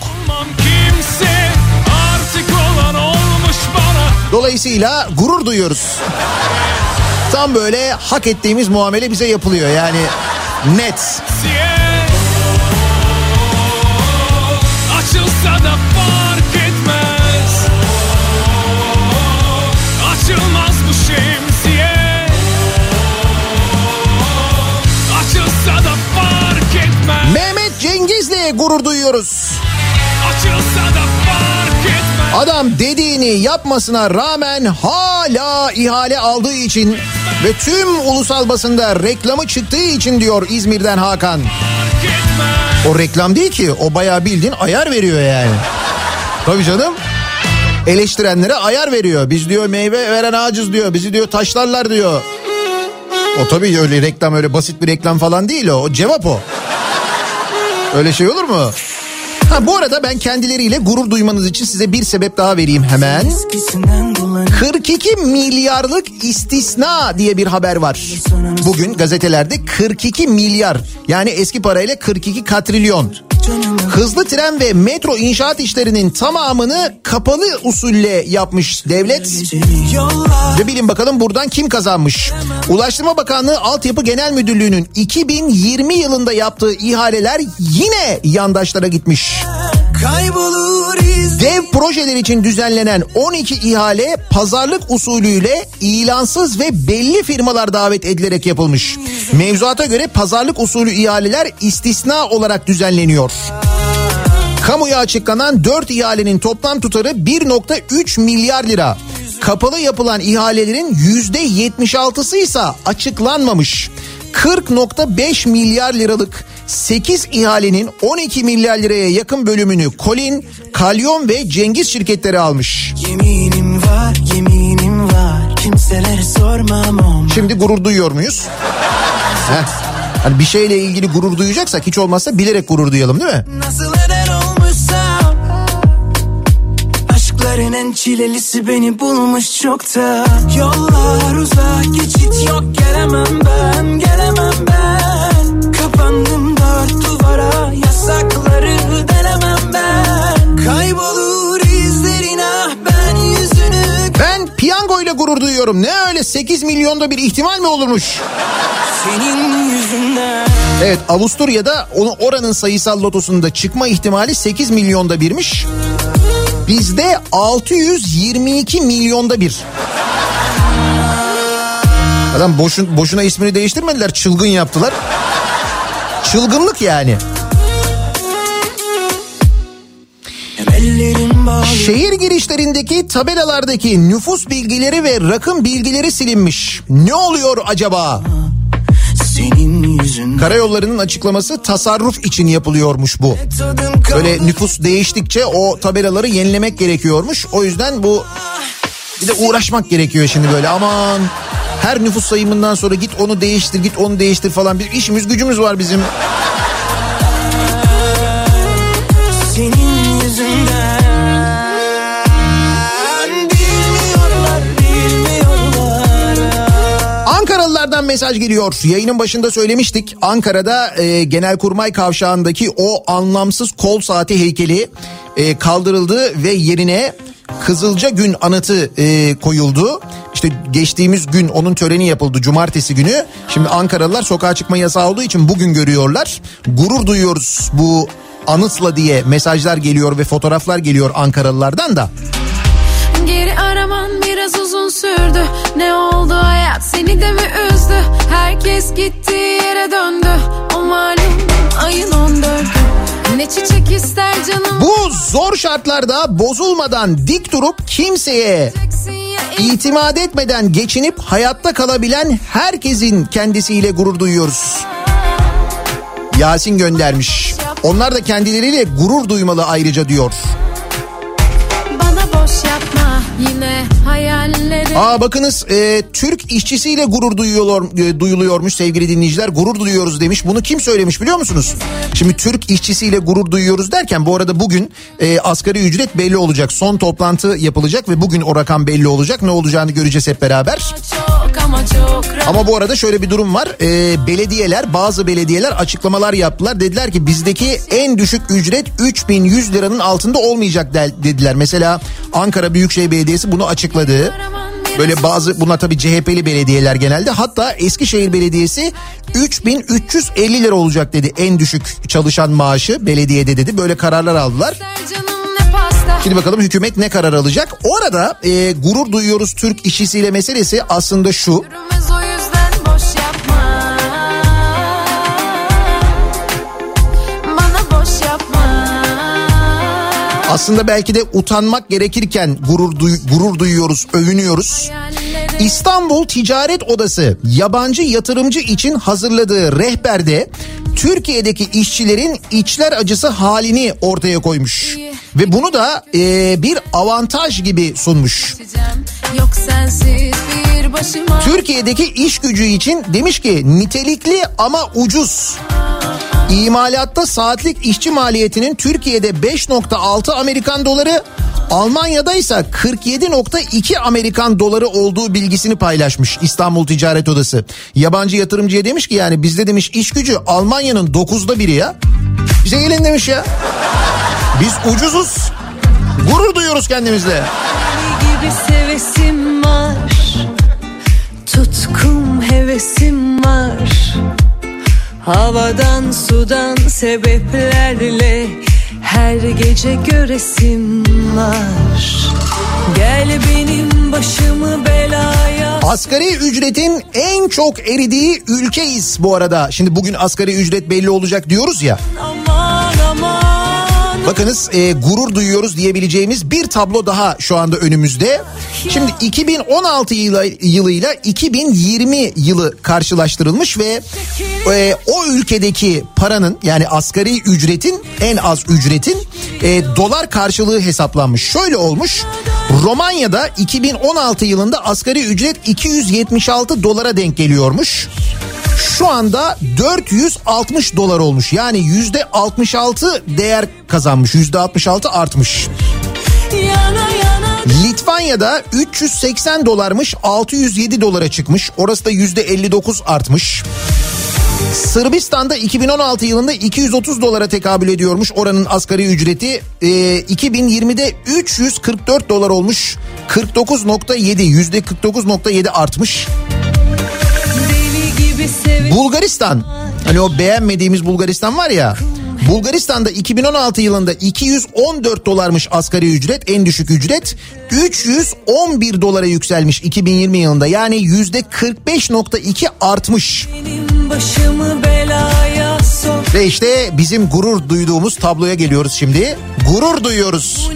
Dolayısıyla gurur duyuyoruz. Tam böyle hak ettiğimiz muamele bize yapılıyor yani net. Siye Etmez Adam dediğini yapmasına rağmen hala ihale aldığı için ve tüm ulusal basında reklamı çıktığı için diyor İzmir'den Hakan. O reklam değil ki o bayağı bildiğin ayar veriyor yani. Tabii canım. Eleştirenlere ayar veriyor. Biz diyor meyve veren ağacız diyor. Bizi diyor taşlarlar diyor. O tabii öyle reklam öyle basit bir reklam falan değil o. O cevap o. Öyle şey olur mu? Ha bu arada ben kendileriyle gurur duymanız için size bir sebep daha vereyim hemen. 42 milyarlık istisna diye bir haber var. Bugün gazetelerde 42 milyar yani eski parayla 42 katrilyon. Hızlı tren ve metro inşaat işlerinin tamamını kapalı usulle yapmış devlet. Ve bilin bakalım buradan kim kazanmış? Ulaştırma Bakanlığı Altyapı Genel Müdürlüğü'nün 2020 yılında yaptığı ihaleler yine yandaşlara gitmiş. Kaybolur Dev projeler için düzenlenen 12 ihale pazarlık usulüyle ilansız ve belli firmalar davet edilerek yapılmış. Mevzuata göre pazarlık usulü ihaleler istisna olarak düzenleniyor. Kamuya açıklanan 4 ihalenin toplam tutarı 1.3 milyar lira. Kapalı yapılan ihalelerin %76'sı ise açıklanmamış. 40.5 milyar liralık 8 ihalenin 12 milyar liraya yakın bölümünü Kolin, Kalyon ve Cengiz şirketleri almış. Yeminim var yeminim var Kimselere sormam om Şimdi gurur duyuyor muyuz? Heh. Hani bir şeyle ilgili gurur duyacaksak hiç olmazsa bilerek gurur duyalım değil mi? Nasıl eder olmuşsam Aşkların en çilelisi beni bulmuş çokta Yollar uzak geçit yok gelemem ben Gelemem ben Kapandım duyuyorum. Ne öyle 8 milyonda bir ihtimal mi olurmuş? Senin yüzünden Evet Avusturya'da onu oranın sayısal lotosunda çıkma ihtimali 8 milyonda birmiş. Bizde 622 milyonda bir. Adam boşun, boşuna ismini değiştirmediler çılgın yaptılar. Çılgınlık yani. Ellerim Şehir girişlerindeki tabelalardaki nüfus bilgileri ve rakım bilgileri silinmiş. Ne oluyor acaba? Karayollarının açıklaması tasarruf için yapılıyormuş bu. Böyle nüfus değiştikçe o tabelaları yenilemek gerekiyormuş. O yüzden bu bir de uğraşmak gerekiyor şimdi böyle aman her nüfus sayımından sonra git onu değiştir git onu değiştir falan bir işimiz gücümüz var bizim. Mesaj geliyor. Yayının başında söylemiştik. Ankara'da e, Genelkurmay Kavşağı'ndaki o anlamsız kol saati heykeli e, kaldırıldı ve yerine Kızılca Gün anıtı e, koyuldu. İşte geçtiğimiz gün onun töreni yapıldı cumartesi günü. Şimdi Ankaralılar sokağa çıkma yasağı olduğu için bugün görüyorlar. Gurur duyuyoruz bu anıtla diye mesajlar geliyor ve fotoğraflar geliyor Ankaralılardan da. Sürdü Ne oldu hayat? Seni de mi üzdü? Herkes gittiği yere döndü. O malum ayın 14'ü Ne çiçek ister canım? Bu zor şartlarda bozulmadan dik durup kimseye itimat etmeden geçinip hayatta kalabilen herkesin kendisiyle gurur duyuyoruz. Yasin göndermiş. Onlar da kendileriyle gurur duymalı ayrıca diyor. Bana boş yapma yine Aa bakınız e, Türk işçisiyle gurur duyuyor, e, duyuluyormuş sevgili dinleyiciler. Gurur duyuyoruz demiş. Bunu kim söylemiş biliyor musunuz? Şimdi Türk işçisiyle gurur duyuyoruz derken bu arada bugün e, asgari ücret belli olacak. Son toplantı yapılacak ve bugün o rakam belli olacak. Ne olacağını göreceğiz hep beraber. Çok ama çok Ama bu arada şöyle bir durum var. Ee, belediyeler bazı belediyeler açıklamalar yaptılar. Dediler ki bizdeki en düşük ücret 3100 liranın altında olmayacak de- dediler. Mesela Ankara Büyükşehir Belediyesi bunu açıkladı. Böyle bazı bunlar tabii CHP'li belediyeler genelde. Hatta Eskişehir Belediyesi 3350 lira olacak dedi en düşük çalışan maaşı belediyede dedi. Böyle kararlar aldılar. Şimdi bakalım hükümet ne karar alacak. Orada e, gurur duyuyoruz Türk işçisiyle meselesi aslında şu. Aslında belki de utanmak gerekirken gurur duy- gurur duyuyoruz, övünüyoruz. İstanbul Ticaret Odası yabancı yatırımcı için hazırladığı rehberde Türkiye'deki işçilerin içler acısı halini ortaya koymuş. Ve bunu da e, bir avantaj gibi sunmuş. Türkiye'deki iş gücü için demiş ki nitelikli ama ucuz. İmalatta saatlik işçi maliyetinin Türkiye'de 5.6 Amerikan doları, Almanya'da ise 47.2 Amerikan doları olduğu bilgisini paylaşmış İstanbul Ticaret Odası. Yabancı yatırımcıya demiş ki yani bizde demiş iş gücü Almanya'nın 9'da biri ya. Bize gelin demiş ya. Biz ucuzuz. Gurur duyuyoruz kendimizle. gibi sevesim var Tutkum hevesim var Havadan sudan sebeplerle Her gece göresim var Gel benim başımı belaya Asgari ücretin en çok eridiği ülkeyiz bu arada. Şimdi bugün asgari ücret belli olacak diyoruz ya. Aman Bakınız e, gurur duyuyoruz diyebileceğimiz bir tablo daha şu anda önümüzde. Şimdi 2016 yılı, yılıyla 2020 yılı karşılaştırılmış ve e, o ülkedeki paranın yani asgari ücretin en az ücretin e, dolar karşılığı hesaplanmış. Şöyle olmuş Romanya'da 2016 yılında asgari ücret 276 dolara denk geliyormuş. Şu anda 460 dolar olmuş. Yani yüzde 66 değer kazanmış. Yüzde 66 artmış. yana yana Litvanya'da 380 dolarmış 607 dolara çıkmış. Orası da yüzde 59 artmış. Sırbistan'da 2016 yılında 230 dolara tekabül ediyormuş oranın asgari ücreti. Ee, 2020'de 344 dolar olmuş. 49.7 yüzde 49.7 artmış. Bulgaristan hani o beğenmediğimiz Bulgaristan var ya Bulgaristan'da 2016 yılında 214 dolarmış asgari ücret en düşük ücret 311 dolara yükselmiş 2020 yılında. Yani yüzde 45.2 artmış. Ve işte bizim gurur duyduğumuz tabloya geliyoruz şimdi. Gurur duyuyoruz.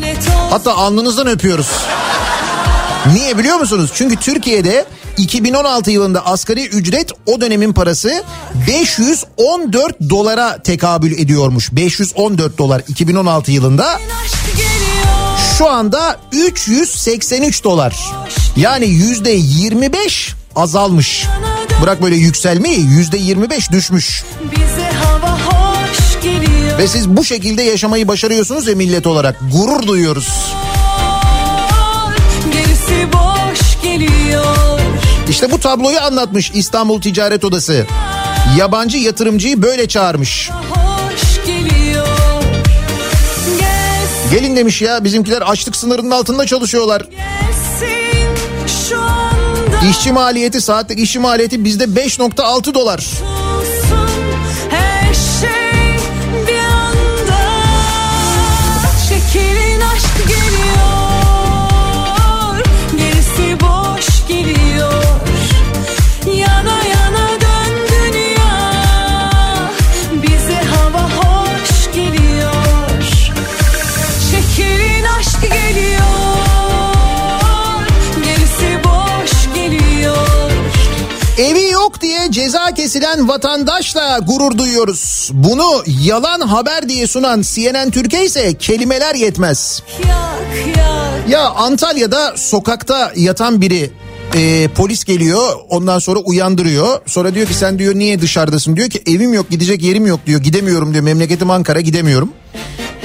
Hatta alnınızdan öpüyoruz niye biliyor musunuz çünkü Türkiye'de 2016 yılında asgari ücret o dönemin parası 514 dolara tekabül ediyormuş. 514 dolar 2016 yılında. Şu anda 383 dolar. Yani yüzde 25 azalmış. Bırak böyle yükselmeyi yüzde 25 düşmüş. Ve siz bu şekilde yaşamayı başarıyorsunuz ya millet olarak. Gurur duyuyoruz. Boş geliyor İşte bu tabloyu anlatmış İstanbul Ticaret Odası. Yabancı yatırımcıyı böyle çağırmış. Gelin demiş ya bizimkiler açlık sınırının altında çalışıyorlar. şu İşçi maliyeti saatlik işçi maliyeti bizde 5.6 dolar. olsun kesilen vatandaşla gurur duyuyoruz. Bunu yalan haber diye sunan CNN Türkiye ise kelimeler yetmez. Ya Antalya'da sokakta yatan biri e, polis geliyor ondan sonra uyandırıyor. Sonra diyor ki sen diyor niye dışarıdasın diyor ki evim yok gidecek yerim yok diyor gidemiyorum diyor memleketim Ankara gidemiyorum.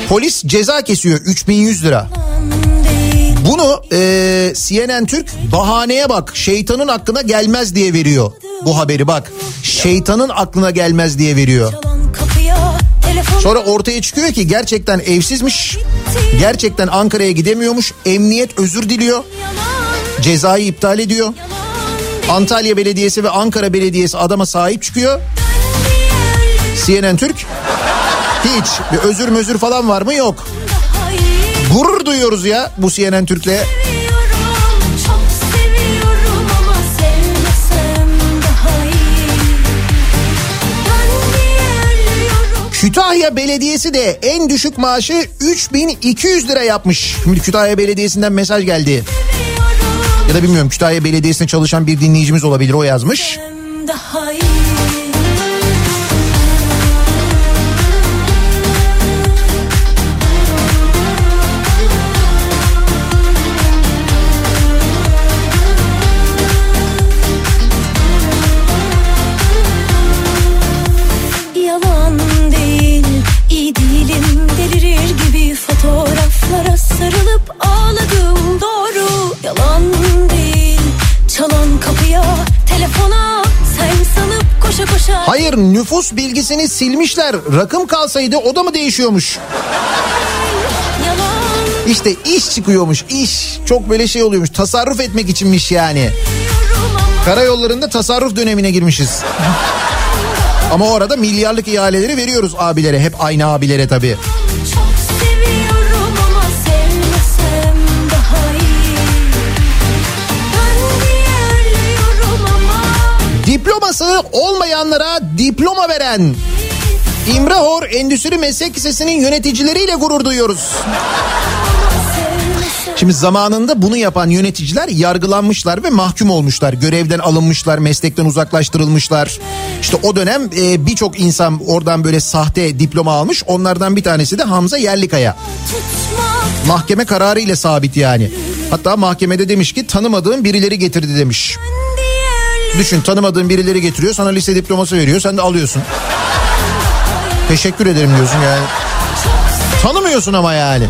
Polis ceza kesiyor 3100 lira. Bunu e, CNN Türk bahaneye bak şeytanın aklına gelmez diye veriyor bu haberi bak. Şeytanın aklına gelmez diye veriyor. Sonra ortaya çıkıyor ki gerçekten evsizmiş. Gerçekten Ankara'ya gidemiyormuş. Emniyet özür diliyor. Cezayı iptal ediyor. Antalya Belediyesi ve Ankara Belediyesi adama sahip çıkıyor. CNN Türk hiç bir özür mözür falan var mı yok. Gurur duyuyoruz ya bu CNN Türk'le. Kütahya Belediyesi de en düşük maaşı 3200 lira yapmış. Şimdi Kütahya Belediyesi'nden mesaj geldi. Ya da bilmiyorum Kütahya Belediyesi'nde çalışan bir dinleyicimiz olabilir o yazmış. daha iyi Hayır nüfus bilgisini silmişler. Rakım kalsaydı o da mı değişiyormuş? İşte iş çıkıyormuş iş. Çok böyle şey oluyormuş. Tasarruf etmek içinmiş yani. Karayollarında tasarruf dönemine girmişiz. Ama orada milyarlık ihaleleri veriyoruz abilere. Hep aynı abilere tabii. Diploması olmayanlara diploma veren İmrahor Endüstri Meslek Lisesi'nin yöneticileriyle gurur duyuyoruz. Şimdi zamanında bunu yapan yöneticiler yargılanmışlar ve mahkum olmuşlar. Görevden alınmışlar, meslekten uzaklaştırılmışlar. İşte o dönem e, birçok insan oradan böyle sahte diploma almış. Onlardan bir tanesi de Hamza Yerlikaya. Mahkeme kararı ile sabit yani. Hatta mahkemede demiş ki tanımadığım birileri getirdi demiş. Düşün tanımadığın birileri getiriyor sana lise diploması veriyor sen de alıyorsun. Teşekkür ederim diyorsun yani. Tanımıyorsun ama yani.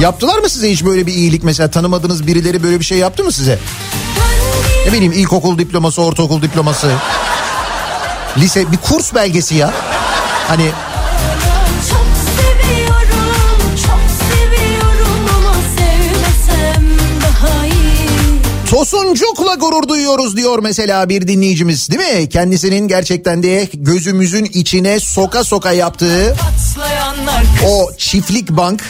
Yaptılar mı size hiç böyle bir iyilik mesela tanımadığınız birileri böyle bir şey yaptı mı size? Ne bileyim ilkokul diploması, ortaokul diploması. Lise bir kurs belgesi ya. Hani Tosuncukla gurur duyuyoruz diyor mesela bir dinleyicimiz değil mi? Kendisinin gerçekten de gözümüzün içine soka soka yaptığı o çiftlik bank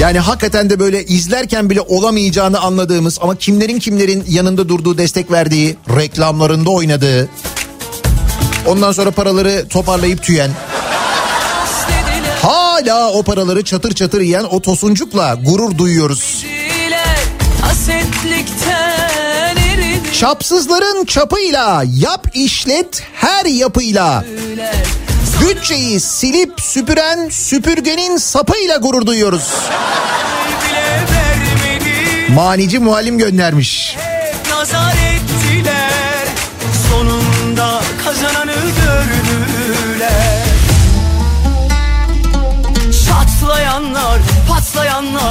yani hakikaten de böyle izlerken bile olamayacağını anladığımız ama kimlerin kimlerin yanında durduğu destek verdiği reklamlarında oynadığı ondan sonra paraları toparlayıp tüyen hala o paraları çatır çatır yiyen o tosuncukla gurur duyuyoruz. Çapsızların çapıyla yap işlet her yapıyla. Bütçeyi silip süpüren süpürgenin sapıyla gurur duyuyoruz. Manici muallim göndermiş. Nazar ettiler. Sonunda kazananı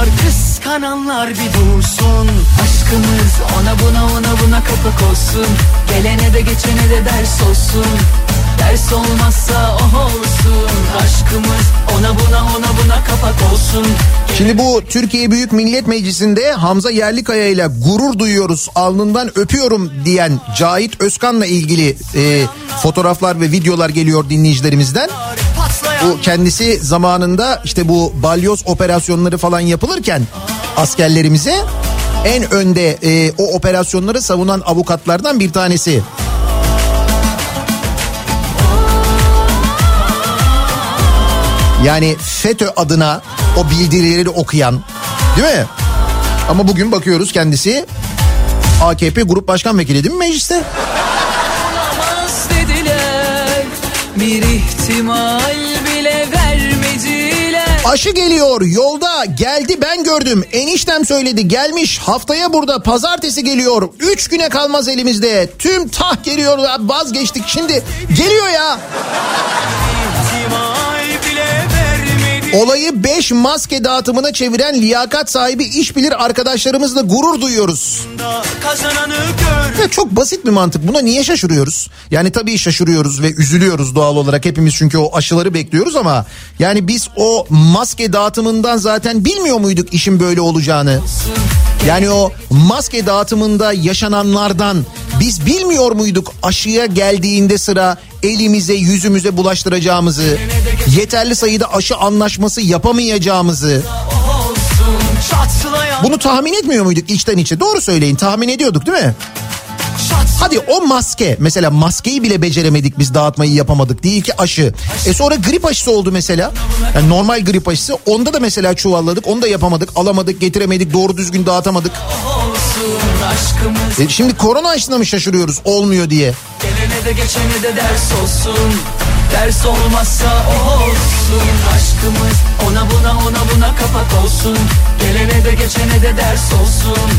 patlayanlar, kıskananlar bir dursun. Aşkımız ona buna ona buna kapak olsun Gelene de geçene de ders olsun Ders olmazsa o olsun Aşkımız ona buna ona buna kapak olsun Şimdi bu Türkiye Büyük Millet Meclisi'nde Hamza Yerlikaya ile gurur duyuyoruz alnından öpüyorum diyen Cahit Özkan'la ilgili e, fotoğraflar ve videolar geliyor dinleyicilerimizden. Bu kendisi zamanında işte bu balyoz operasyonları falan yapılırken askerlerimize en önde e, o operasyonları savunan avukatlardan bir tanesi. Yani FETÖ adına o bildirileri okuyan değil mi? Ama bugün bakıyoruz kendisi AKP Grup Başkan Vekili değil mi mecliste? dediler Bir ihtimal bile vermediler. Aşı geliyor yolda geldi ben gördüm. Eniştem söyledi gelmiş haftaya burada pazartesi geliyor. 3 güne kalmaz elimizde. Tüm tah geliyor vazgeçtik. Şimdi geliyor ya olayı 5 maske dağıtımına çeviren liyakat sahibi iş bilir arkadaşlarımızla gurur duyuyoruz. Ya çok basit bir mantık buna niye şaşırıyoruz? Yani tabii şaşırıyoruz ve üzülüyoruz doğal olarak hepimiz çünkü o aşıları bekliyoruz ama yani biz o maske dağıtımından zaten bilmiyor muyduk işin böyle olacağını? Yani o maske dağıtımında yaşananlardan biz bilmiyor muyduk aşıya geldiğinde sıra elimize yüzümüze bulaştıracağımızı, yeterli sayıda aşı anlaşması yapamayacağımızı bunu tahmin etmiyor muyduk içten içe? Doğru söyleyin tahmin ediyorduk değil mi? Hadi o maske. Mesela maskeyi bile beceremedik biz dağıtmayı yapamadık. Değil ki aşı. E sonra grip aşısı oldu mesela. Yani normal grip aşısı. Onda da mesela çuvalladık. Onu da yapamadık. Alamadık getiremedik. Doğru düzgün dağıtamadık. E şimdi korona aşısına mı şaşırıyoruz? Olmuyor diye. gelene de geçene de ders olsun. Ders olmazsa o olsun. Aşkımız ona buna ona buna kapak olsun. Gelene de geçene de ders olsun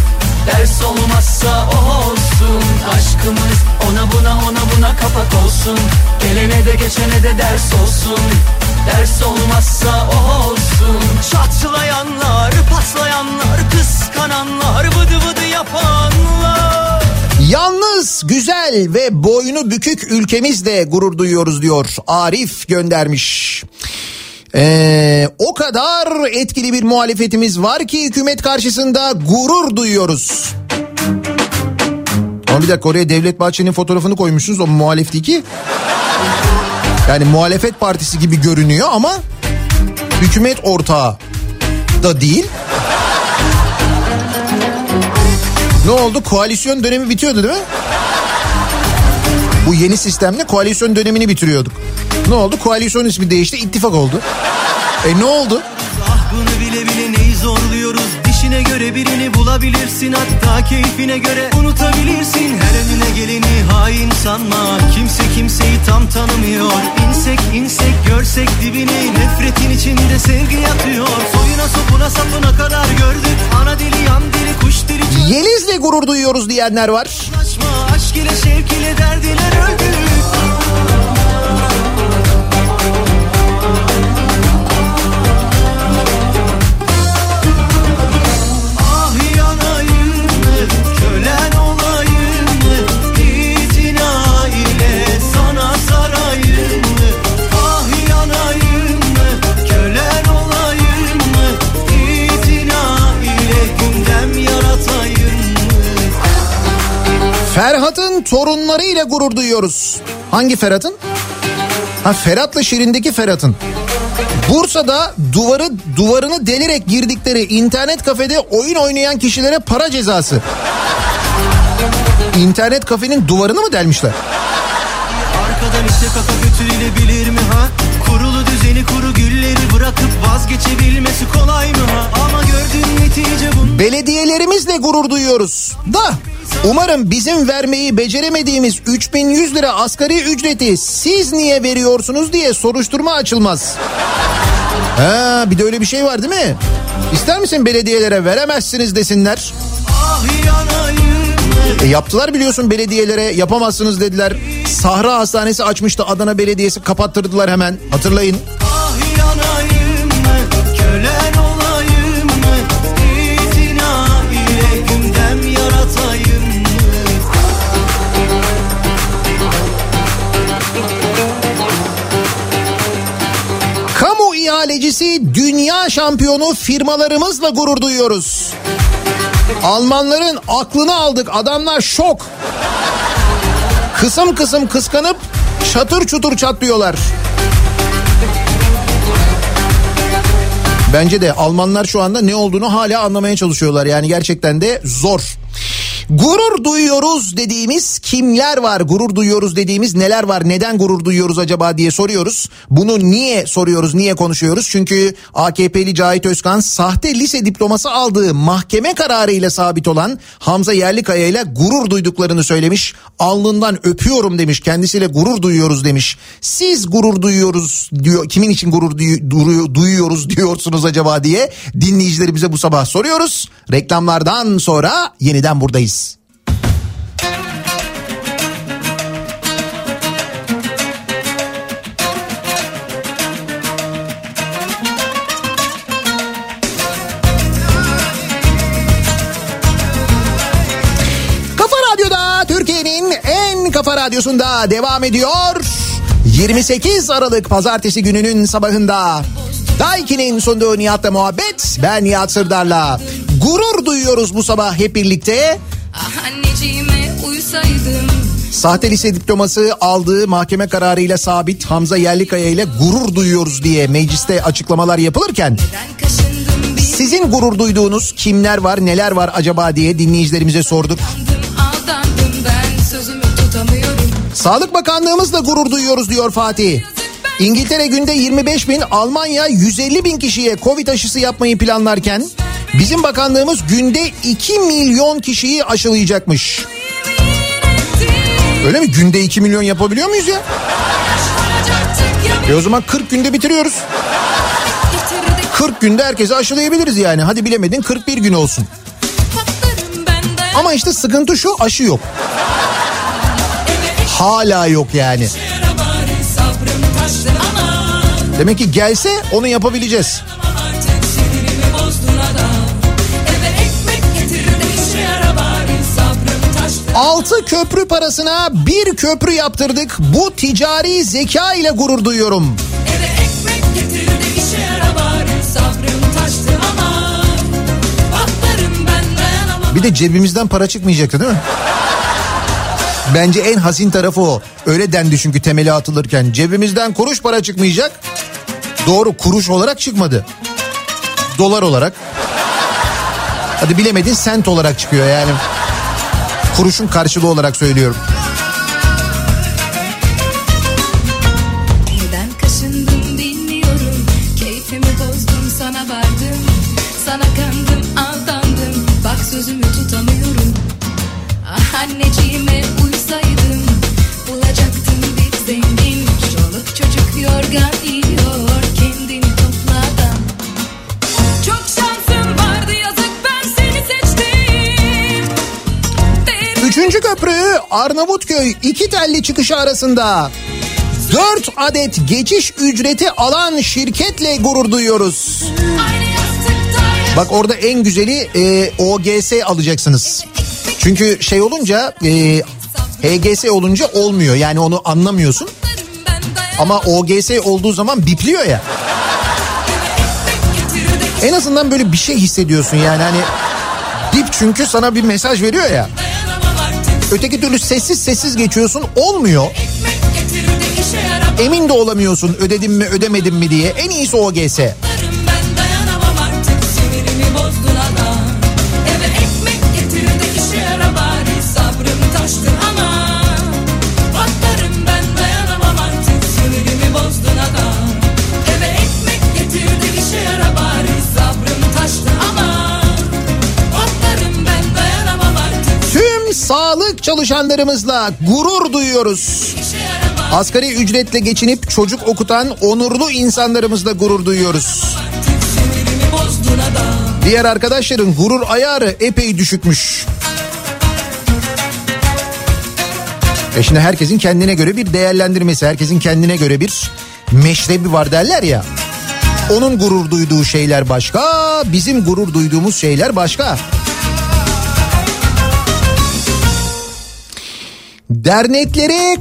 Ders olmazsa o olsun Aşkımız ona buna ona buna kapak olsun Gelene de geçene de ders olsun Ders olmazsa o olsun Çatlayanlar, patlayanlar, kıskananlar, vıdı vıdı yapanlar Yalnız, güzel, ve boynu bükük ülkemizle gurur duyuyoruz diyor. Arif göndermiş. Ee, o kadar etkili bir muhalefetimiz var ki hükümet karşısında gurur duyuyoruz. Ama bir dakika oraya Devlet Bahçeli'nin fotoğrafını koymuşsunuz o muhalefeti Yani muhalefet partisi gibi görünüyor ama hükümet ortağı da değil. Ne oldu? Koalisyon dönemi bitiyordu değil mi? Bu yeni sistemle koalisyon dönemini bitiriyorduk. Ne oldu? Koalisyon ismi değişti, ittifak oldu. E ne oldu? Ah bunu bile bile neyi göre birini bulabilirsin Hatta keyfine göre unutabilirsin. Her önüne geleni hain sanma Kimse kimseyi tam tanımıyor. İnsek insek görsek dibini Nefretin içinde sevgi yatıyor. Soyuna sopuna sapına kadar gördük Ana dili yan dili kuş dili. Yeliz'le gurur duyuyoruz diyenler var. Aşk ile şevk ile derdiler öldük torunlarıyla gurur duyuyoruz. Hangi Ferhat'ın? Ha Ferhat'la Şirin'deki Ferhat'ın. Bursa'da duvarı duvarını delerek girdikleri internet kafede oyun oynayan kişilere para cezası. İnternet kafenin duvarını mı delmişler? Arkadan ise kafa götürülebilir mi ha? Düzeni kuru gülleri bırakıp vazgeçebilmesi kolay mı? Ama gördüğün netice bu. Belediyelerimizle gurur duyuyoruz. Da umarım bizim vermeyi beceremediğimiz 3100 lira asgari ücreti siz niye veriyorsunuz diye soruşturma açılmaz. Ha, bir de öyle bir şey var değil mi? İster misin belediyelere veremezsiniz desinler. Ah yanayım? E yaptılar biliyorsun belediyelere yapamazsınız dediler. Sahra Hastanesi açmıştı Adana Belediyesi kapattırdılar hemen hatırlayın. Ah yanayım mı? Kölen olayım mı? İtina ile gündem yaratayım mı? Kamu ihalecisi dünya şampiyonu firmalarımızla gurur duyuyoruz. Almanların aklını aldık adamlar şok. Kısım kısım kıskanıp çatır çutur çatlıyorlar. Bence de Almanlar şu anda ne olduğunu hala anlamaya çalışıyorlar. Yani gerçekten de zor. Gurur duyuyoruz dediğimiz kimler var? Gurur duyuyoruz dediğimiz neler var? Neden gurur duyuyoruz acaba diye soruyoruz. Bunu niye soruyoruz? Niye konuşuyoruz? Çünkü AKP'li Cahit Özkan sahte lise diploması aldığı mahkeme kararıyla sabit olan Hamza Yerlikaya ile gurur duyduklarını söylemiş. Alnından öpüyorum demiş. Kendisiyle gurur duyuyoruz demiş. Siz gurur duyuyoruz diyor. Kimin için gurur duyu- duyu- duyuyoruz diyorsunuz acaba diye dinleyicilerimize bu sabah soruyoruz. Reklamlardan sonra yeniden buradayız. Radyosunda devam ediyor. 28 Aralık pazartesi gününün sabahında Daiki'nin sunduğu Nihat'la muhabbet ben Nihat Sırdar'la gurur duyuyoruz bu sabah hep birlikte. Ah anneciğime uysaydım Sahte lise diploması aldığı mahkeme kararıyla sabit Hamza Yerlikaya ile gurur duyuyoruz diye mecliste açıklamalar yapılırken sizin gurur duyduğunuz kimler var neler var acaba diye dinleyicilerimize sorduk. Sağlık Bakanlığımızla gurur duyuyoruz diyor Fatih. İngiltere günde 25 bin, Almanya 150 bin kişiye Covid aşısı yapmayı planlarken bizim bakanlığımız günde 2 milyon kişiyi aşılayacakmış. Öyle mi? Günde 2 milyon yapabiliyor muyuz ya? E o zaman 40 günde bitiriyoruz. 40 günde herkese aşılayabiliriz yani. Hadi bilemedin 41 gün olsun. Ama işte sıkıntı şu aşı yok. Hala yok yani. Demek ki gelse onu yapabileceğiz. 6 köprü parasına bir köprü yaptırdık. Bu ticari zeka ile gurur duyuyorum. Bir de cebimizden para çıkmayacaktı değil mi? Bence en hazin tarafı o. Öyle dendi çünkü temeli atılırken. Cebimizden kuruş para çıkmayacak. Doğru kuruş olarak çıkmadı. Dolar olarak. Hadi bilemedin sent olarak çıkıyor yani. Kuruşun karşılığı olarak söylüyorum. Üçüncü köprü Arnavutköy iki telli çıkışı arasında. 4 adet geçiş ücreti alan şirketle gurur duyuyoruz. Bak orada en güzeli e, OGS alacaksınız. Çünkü şey olunca e, HGS olunca olmuyor. Yani onu anlamıyorsun. Ama OGS olduğu zaman bipliyor ya. En azından böyle bir şey hissediyorsun yani hani bip çünkü sana bir mesaj veriyor ya. Öteki türlü sessiz sessiz geçiyorsun olmuyor. Emin de olamıyorsun ödedim mi ödemedim mi diye. En iyisi OGS. Patlarım çalışanlarımızla gurur duyuyoruz. Asgari ücretle geçinip çocuk okutan onurlu insanlarımızla gurur duyuyoruz. Diğer arkadaşların gurur ayarı epey düşükmüş. E şimdi herkesin kendine göre bir değerlendirmesi, herkesin kendine göre bir meşrebi var derler ya. Onun gurur duyduğu şeyler başka, bizim gurur duyduğumuz şeyler başka. Derneklere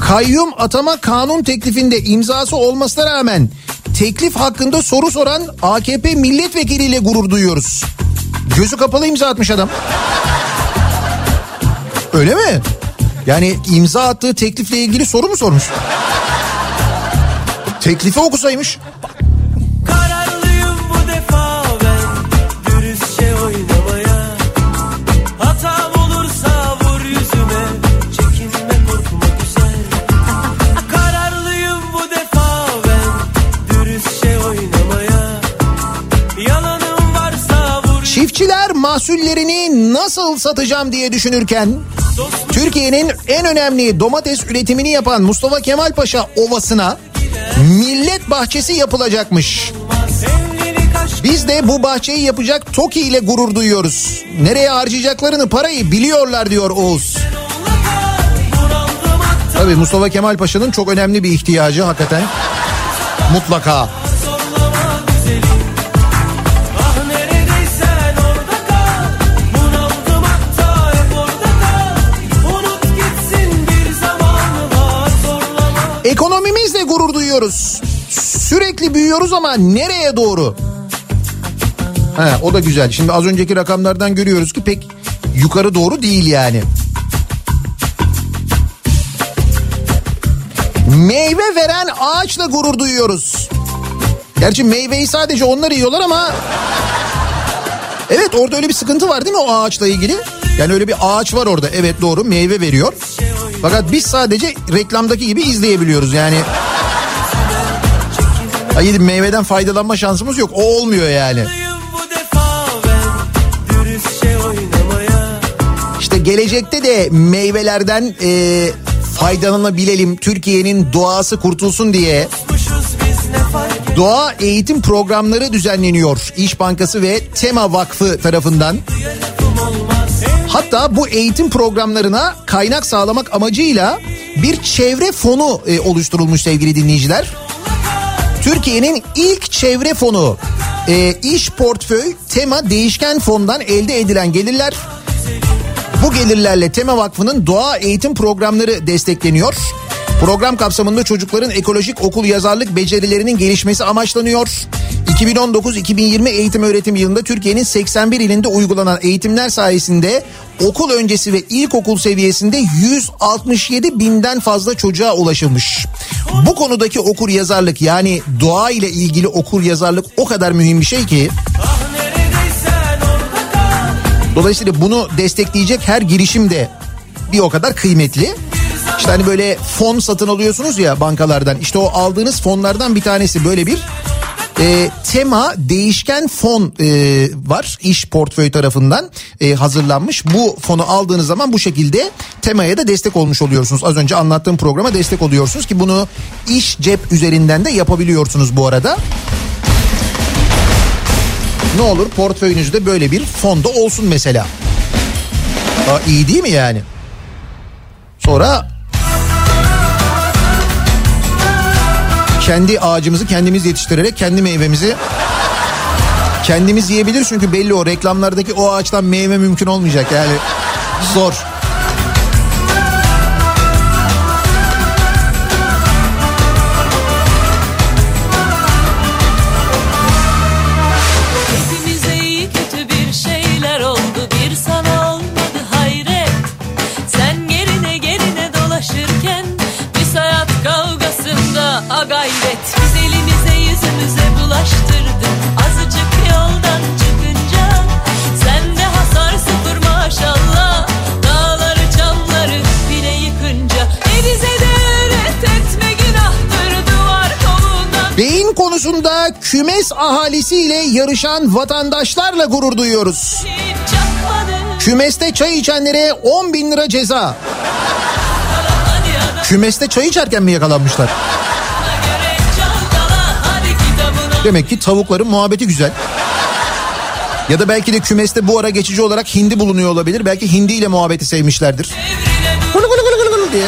kayyum atama kanun teklifinde imzası olmasına rağmen teklif hakkında soru soran AKP milletvekiliyle gurur duyuyoruz. Gözü kapalı imza atmış adam. Öyle mi? Yani imza attığı teklifle ilgili soru mu sormuş? Teklifi okusaymış. Mahsullerini nasıl satacağım diye düşünürken Türkiye'nin en önemli domates üretimini yapan Mustafa Kemal Paşa Ovası'na millet bahçesi yapılacakmış. Biz de bu bahçeyi yapacak TOKİ ile gurur duyuyoruz. Nereye harcayacaklarını parayı biliyorlar diyor Oğuz. Tabii Mustafa Kemal Paşa'nın çok önemli bir ihtiyacı hakikaten. Mutlaka. Duyuyoruz. Sürekli büyüyoruz ama nereye doğru? Ha, o da güzel. Şimdi az önceki rakamlardan görüyoruz ki pek yukarı doğru değil yani. Meyve veren ağaçla gurur duyuyoruz. Gerçi meyveyi sadece onlar yiyorlar ama... Evet orada öyle bir sıkıntı var değil mi o ağaçla ilgili? Yani öyle bir ağaç var orada. Evet doğru meyve veriyor. Fakat biz sadece reklamdaki gibi izleyebiliyoruz yani. Hayır meyveden faydalanma şansımız yok. O olmuyor yani. oynamaya İşte gelecekte de meyvelerden e, faydalanabilelim. Türkiye'nin doğası kurtulsun diye doğa eğitim programları düzenleniyor. İş Bankası ve Tema Vakfı tarafından. Hatta bu eğitim programlarına kaynak sağlamak amacıyla bir çevre fonu e, oluşturulmuş sevgili dinleyiciler. Türkiye'nin ilk çevre fonu e, iş portföy tema değişken fondan elde edilen gelirler Bu gelirlerle Tema Vakfı'nın doğa eğitim programları destekleniyor. Program kapsamında çocukların ekolojik okul yazarlık becerilerinin gelişmesi amaçlanıyor. 2019-2020 eğitim öğretim yılında Türkiye'nin 81 ilinde uygulanan eğitimler sayesinde okul öncesi ve ilkokul seviyesinde 167 binden fazla çocuğa ulaşılmış. Bu konudaki okur yazarlık yani doğa ile ilgili okur yazarlık o kadar mühim bir şey ki Dolayısıyla bunu destekleyecek her girişim de bir o kadar kıymetli. İşte hani böyle fon satın alıyorsunuz ya bankalardan. İşte o aldığınız fonlardan bir tanesi böyle bir e, tema değişken fon e, var iş portföy tarafından e, hazırlanmış. Bu fonu aldığınız zaman bu şekilde temaya da destek olmuş oluyorsunuz. Az önce anlattığım programa destek oluyorsunuz ki bunu iş cep üzerinden de yapabiliyorsunuz bu arada. Ne olur portföyünüzde böyle bir fonda olsun mesela. Aa, iyi değil mi yani? Sonra kendi ağacımızı kendimiz yetiştirerek kendi meyvemizi kendimiz yiyebilir çünkü belli o reklamlardaki o ağaçtan meyve mümkün olmayacak yani zor. Kümes ahalisiyle yarışan vatandaşlarla gurur duyuyoruz. Kümeste çay içenlere 10 bin lira ceza. Kümeste çay içerken mi yakalanmışlar? Demek ki tavukların muhabbeti güzel. Ya da belki de kümeste bu ara geçici olarak hindi bulunuyor olabilir. Belki hindi ile muhabbeti sevmişlerdir. Gulu gulu gulu gulu diye.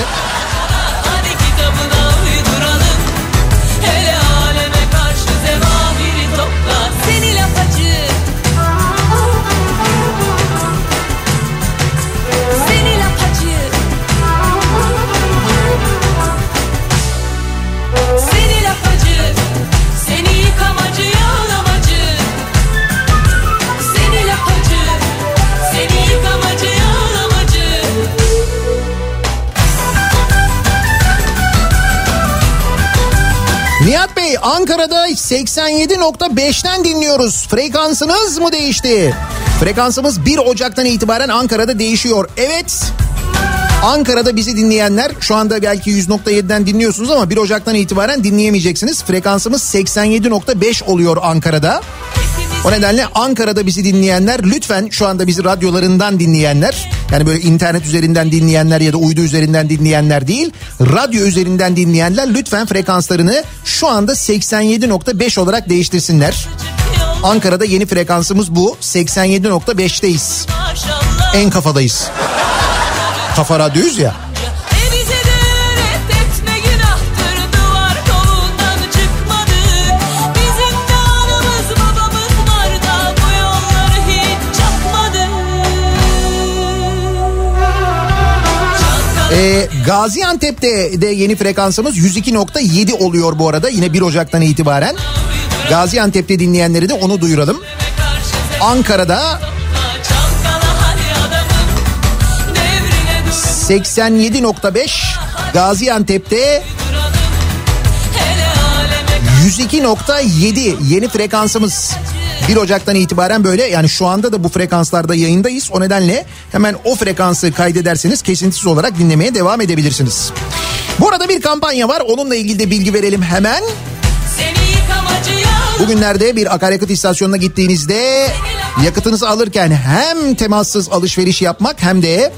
Ankara'da 87.5'ten dinliyoruz. Frekansınız mı değişti? Frekansımız 1 Ocak'tan itibaren Ankara'da değişiyor. Evet. Ankara'da bizi dinleyenler şu anda belki 100.7'den dinliyorsunuz ama 1 Ocak'tan itibaren dinleyemeyeceksiniz. Frekansımız 87.5 oluyor Ankara'da. O nedenle Ankara'da bizi dinleyenler lütfen şu anda bizi radyolarından dinleyenler yani böyle internet üzerinden dinleyenler ya da uydu üzerinden dinleyenler değil radyo üzerinden dinleyenler lütfen frekanslarını şu anda 87.5 olarak değiştirsinler. Ankara'da yeni frekansımız bu 87.5'teyiz. En kafadayız. Kafa radyoyuz ya. Ee, Gaziantep'te de yeni frekansımız 102.7 oluyor bu arada yine 1 Ocak'tan itibaren. Gaziantep'te dinleyenleri de onu duyuralım. Ankara'da 87.5 Gaziantep'te 102.7 yeni frekansımız. 1 Ocak'tan itibaren böyle yani şu anda da bu frekanslarda yayındayız. O nedenle hemen o frekansı kaydederseniz kesintisiz olarak dinlemeye devam edebilirsiniz. Bu arada bir kampanya var onunla ilgili de bilgi verelim hemen. Bugünlerde bir akaryakıt istasyonuna gittiğinizde yakıtınızı alırken hem temassız alışveriş yapmak hem de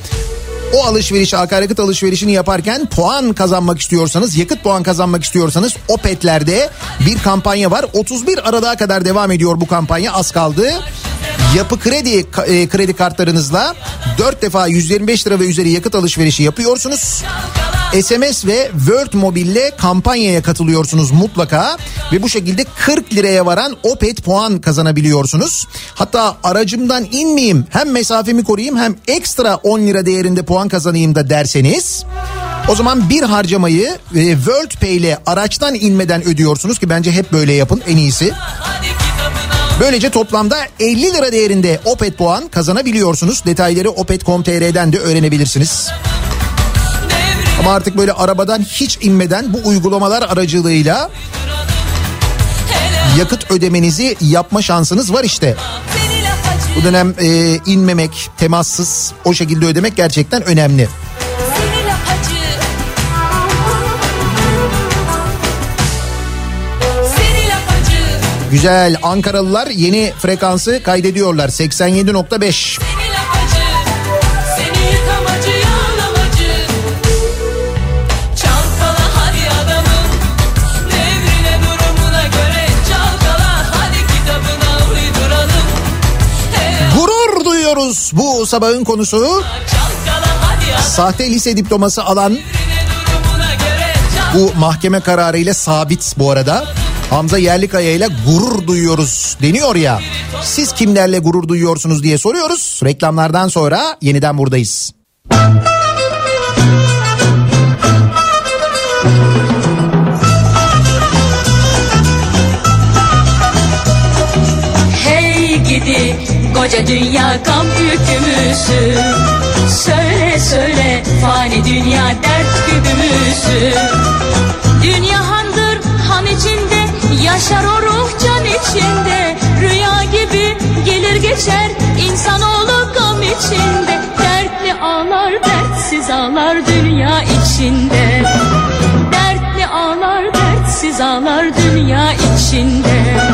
o alışverişi akaryakıt alışverişini yaparken puan kazanmak istiyorsanız yakıt puan kazanmak istiyorsanız Opet'lerde bir kampanya var. 31 Aralık'a kadar devam ediyor bu kampanya az kaldı. Yapı kredi e, kredi kartlarınızla 4 defa 125 lira ve üzeri yakıt alışverişi yapıyorsunuz. SMS ve Word Mobil'le kampanyaya katılıyorsunuz mutlaka ve bu şekilde 40 liraya varan Opet puan kazanabiliyorsunuz. Hatta aracımdan inmeyeyim hem mesafemi koruyayım hem ekstra 10 lira değerinde puan kazanayım da derseniz o zaman bir harcamayı e, WorldPay ile araçtan inmeden ödüyorsunuz ki bence hep böyle yapın en iyisi. Böylece toplamda 50 lira değerinde Opet puan kazanabiliyorsunuz. Detayları opet.com.tr'den de öğrenebilirsiniz. Ama artık böyle arabadan hiç inmeden bu uygulamalar aracılığıyla yakıt ödemenizi yapma şansınız var işte. Bu dönem e, inmemek, temassız o şekilde ödemek gerçekten önemli. Güzel Ankaralılar yeni frekansı kaydediyorlar 87.5. bu sabahın konusu. Sahte lise diploması alan bu mahkeme kararıyla sabit bu arada. Hamza Yerlikaya ile gurur duyuyoruz deniyor ya. Siz kimlerle gurur duyuyorsunuz diye soruyoruz. Reklamlardan sonra yeniden buradayız. Hey gidi koca dünya gam yükümüzü Söyle söyle fani dünya dert güdümüzü Dünya handır han içinde yaşar o ruh can içinde. Rüya gibi gelir geçer insanoğlu gam içinde. Dertli ağlar dertsiz ağlar dünya içinde. Dertli ağlar dertsiz ağlar dünya içinde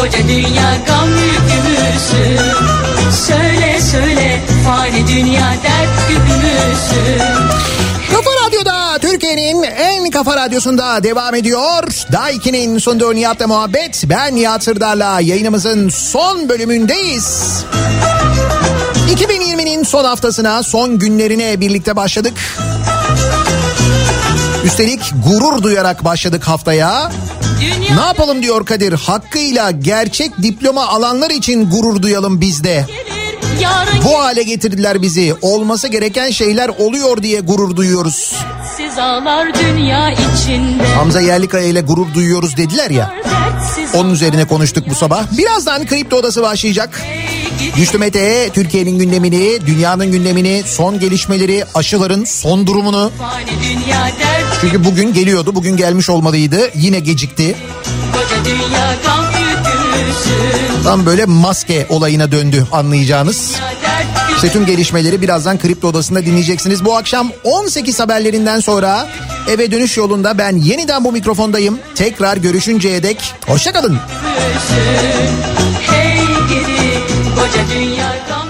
koca dünya gam yükümüzü Söyle söyle fani dünya dert güdümüzü Kafa Radyo'da Türkiye'nin en kafa radyosunda devam ediyor. Daiki'nin sunduğu Nihat'la muhabbet. Ben Nihat Sırdar'la yayınımızın son bölümündeyiz. 2020'nin son haftasına, son günlerine birlikte başladık. Üstelik gurur duyarak başladık haftaya. Ne yapalım diyor Kadir, hakkıyla gerçek diploma alanlar için gurur duyalım biz de. Bu hale getirdiler bizi. Olması gereken şeyler oluyor diye gurur duyuyoruz. Hamza Yerlikaya ile gurur duyuyoruz dediler ya. Onun üzerine konuştuk bu sabah. Birazdan Kripto Odası başlayacak. Güçlü Mete Türkiye'nin gündemini, dünyanın gündemini, son gelişmeleri, aşıların son durumunu. Çünkü bugün geliyordu, bugün gelmiş olmalıydı. Yine gecikti. Tam böyle maske olayına döndü anlayacağınız. İşte tüm gelişmeleri birazdan Kripto Odası'nda dinleyeceksiniz. Bu akşam 18 haberlerinden sonra eve dönüş yolunda ben yeniden bu mikrofondayım. Tekrar görüşünceye dek hoşçakalın. Hey koca dünya